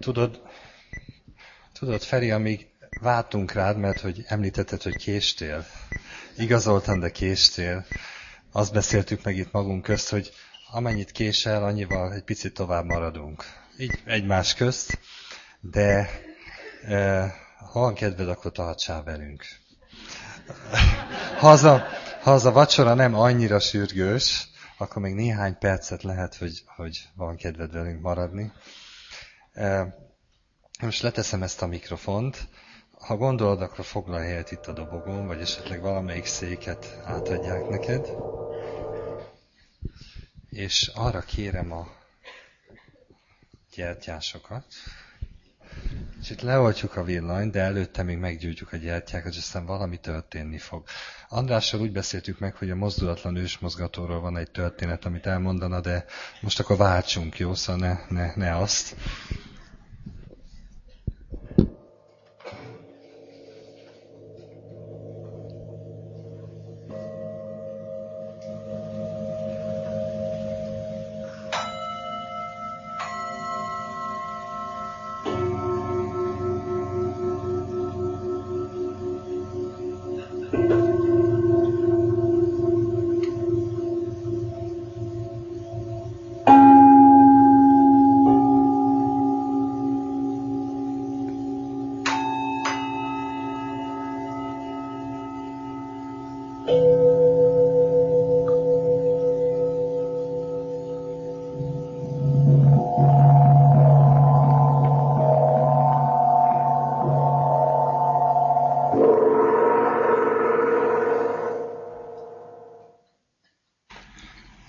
Tudod, tudod, Feri, amíg váltunk rád, mert hogy említetted, hogy késtél. Igazoltam, de késtél. Azt beszéltük meg itt magunk közt, hogy amennyit késel, annyival egy picit tovább maradunk. Így egymás közt, de e, ha van kedved, akkor tartsál velünk. Ha az, a, ha az a vacsora nem annyira sürgős, akkor még néhány percet lehet, hogy, hogy van kedved velünk maradni. Most leteszem ezt a mikrofont. Ha gondolod, akkor foglalj helyet itt a dobogón, vagy esetleg valamelyik széket átadják neked. És arra kérem a gyertyásokat, és itt leoltjuk a villanyt, de előtte még meggyújtjuk a gyertyákat, és aztán valami történni fog. Andrással úgy beszéltük meg, hogy a mozdulatlan ősmozgatóról van egy történet, amit elmondana, de most akkor váltsunk, jó? Szóval ne, ne, ne azt.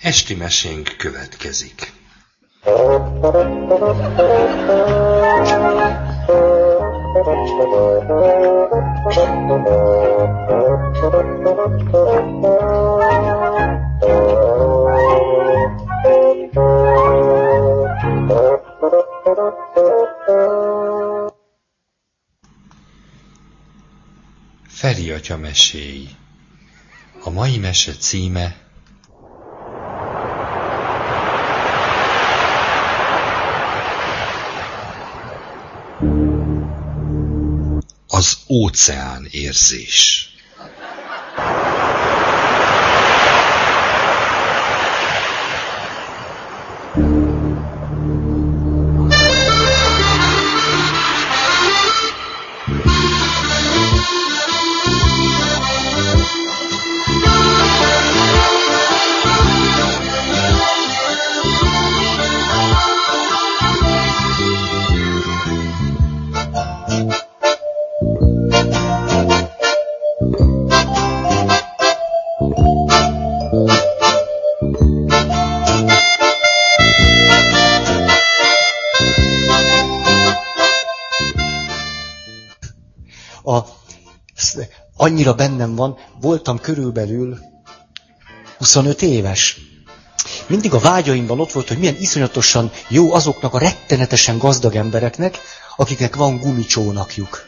Esti mesénk következik. Feri atya meséi. A mai mese címe óceán érzés. Annyira bennem van, voltam körülbelül 25 éves. Mindig a vágyaimban ott volt, hogy milyen iszonyatosan jó azoknak a rettenetesen gazdag embereknek, akiknek van gumicsónakjuk.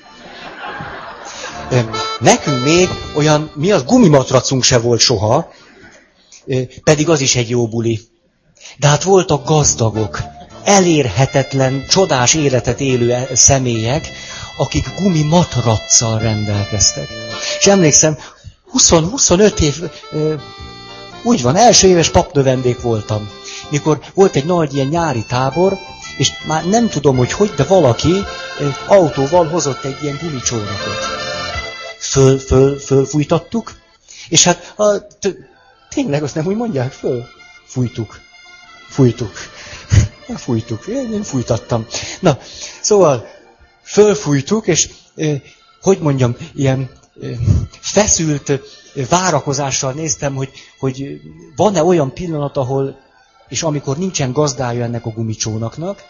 Nekünk még olyan, mi az gumimatracunk se volt soha, pedig az is egy jó buli. De hát voltak gazdagok, elérhetetlen, csodás életet élő e- személyek, akik gumi matraccal rendelkeztek. És emlékszem, 20-25 év, úgy van, első éves papnövendék voltam. Mikor volt egy nagy ilyen nyári tábor, és már nem tudom, hogy hogy, de valaki autóval hozott egy ilyen gumicsónakot. Föl, föl, fölfújtattuk, és hát a, tényleg azt nem úgy mondják, föl, fújtuk. Fújtuk. Fújtuk. Én, én fújtattam. Na, szóval fölfújtuk, és hogy mondjam, ilyen feszült várakozással néztem, hogy, hogy van-e olyan pillanat, ahol, és amikor nincsen gazdája ennek a gumicsónaknak,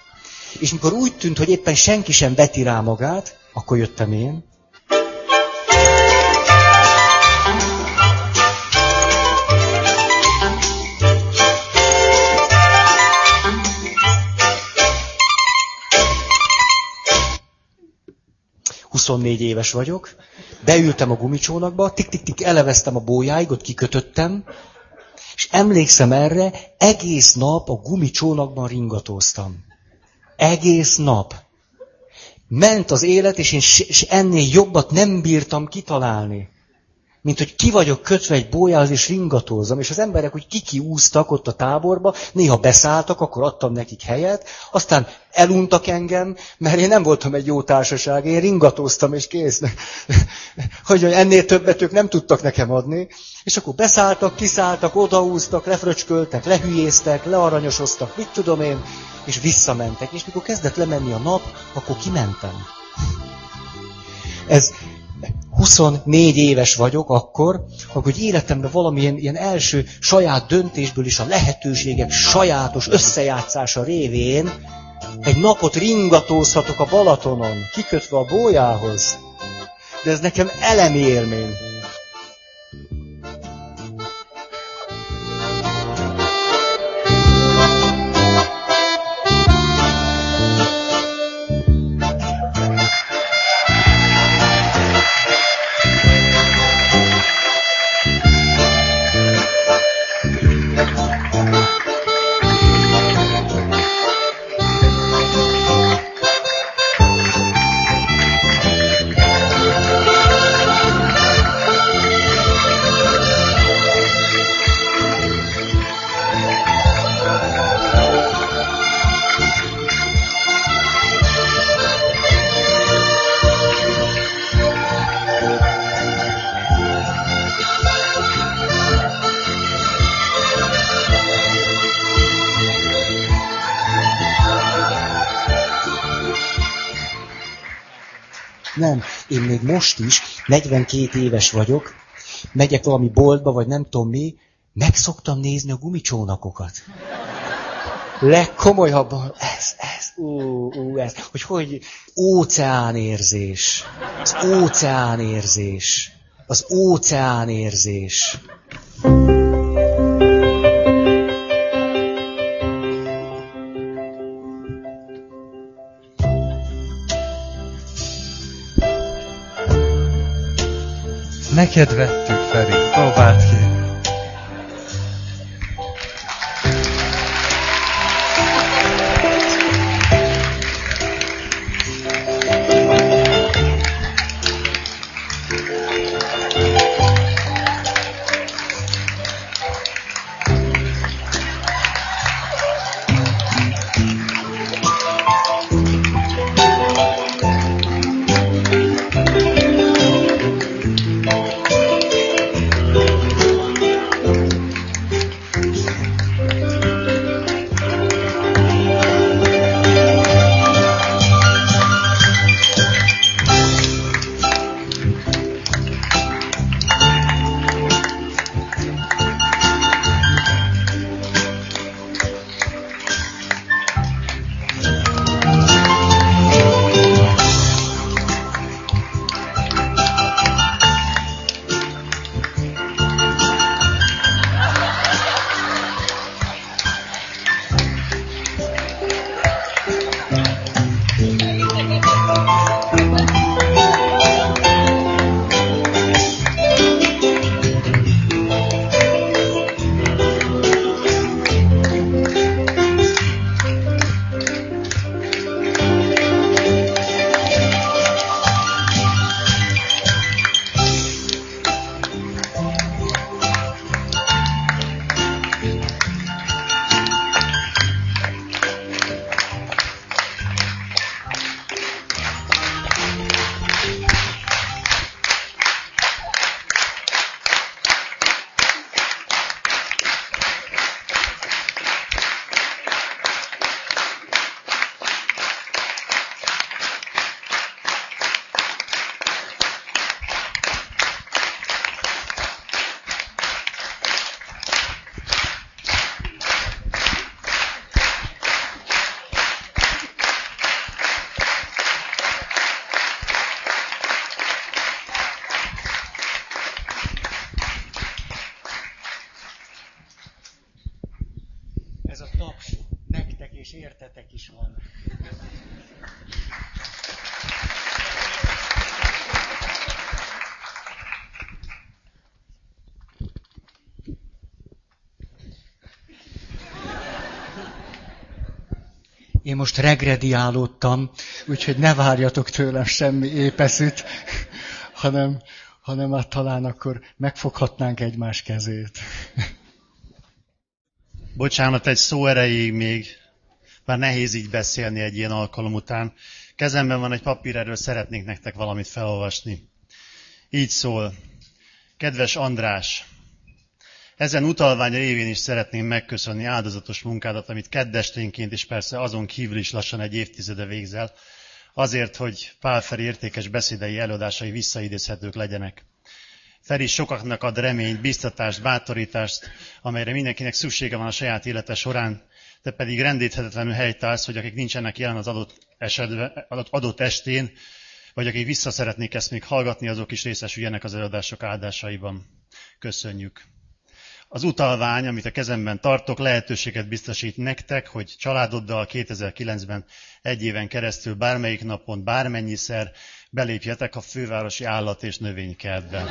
és mikor úgy tűnt, hogy éppen senki sem veti rá magát, akkor jöttem én, 24 éves vagyok, beültem a gumicsónakba, tik-tik-tik eleveztem a bójáig, ott kikötöttem, és emlékszem erre, egész nap a gumicsónakban ringatóztam. Egész nap. Ment az élet, és én ennél jobbat nem bírtam kitalálni mint hogy ki vagyok kötve egy bójához, és ringatózom, és az emberek úgy kikiúztak ott a táborba, néha beszálltak, akkor adtam nekik helyet, aztán eluntak engem, mert én nem voltam egy jó társaság, én ringatóztam, és kész. hogy ennél többet ők nem tudtak nekem adni, és akkor beszálltak, kiszálltak, odaúztak, lefröcsköltek, lehülyéztek, learanyosoztak, mit tudom én, és visszamentek. És mikor kezdett lemenni a nap, akkor kimentem. Ez, 24 éves vagyok akkor, akkor hogy életemben valamilyen ilyen első saját döntésből is a lehetőségek sajátos összejátszása révén egy napot ringatózhatok a Balatonon, kikötve a bójához. De ez nekem elemi élmény. Nem, én még most is, 42 éves vagyok, megyek valami boltba, vagy nem tudom mi, meg szoktam nézni a gumicsónakokat. Legkomolyabban, ez, ez, ú, ú, ez, hogy hogy óceánérzés, az óceánérzés, az óceánérzés. Neked vettük, Feri. Próbáld ki. Én most regrediálódtam, úgyhogy ne várjatok tőlem semmi épeszűt, hanem, hanem hát talán akkor megfoghatnánk egymás kezét. Bocsánat, egy szó erejéig még, már nehéz így beszélni egy ilyen alkalom után. Kezemben van egy papír, erről szeretnék nektek valamit felolvasni. Így szól. Kedves András, ezen utalvány révén is szeretném megköszönni áldozatos munkádat, amit keddesténként és persze azon kívül is lassan egy évtizede végzel, azért, hogy Pál Feri értékes beszédei előadásai visszaidézhetők legyenek. Feri sokaknak ad reményt, biztatást, bátorítást, amelyre mindenkinek szüksége van a saját élete során, te pedig rendíthetetlenül helytálsz, hogy akik nincsenek jelen az adott, esetben, adott estén, vagy akik vissza szeretnék ezt még hallgatni, azok is részesüljenek az előadások áldásaiban. Köszönjük! Az utalvány, amit a kezemben tartok, lehetőséget biztosít nektek, hogy családoddal 2009-ben egy éven keresztül bármelyik napon, bármennyiszer belépjetek a fővárosi állat- és növénykertbe.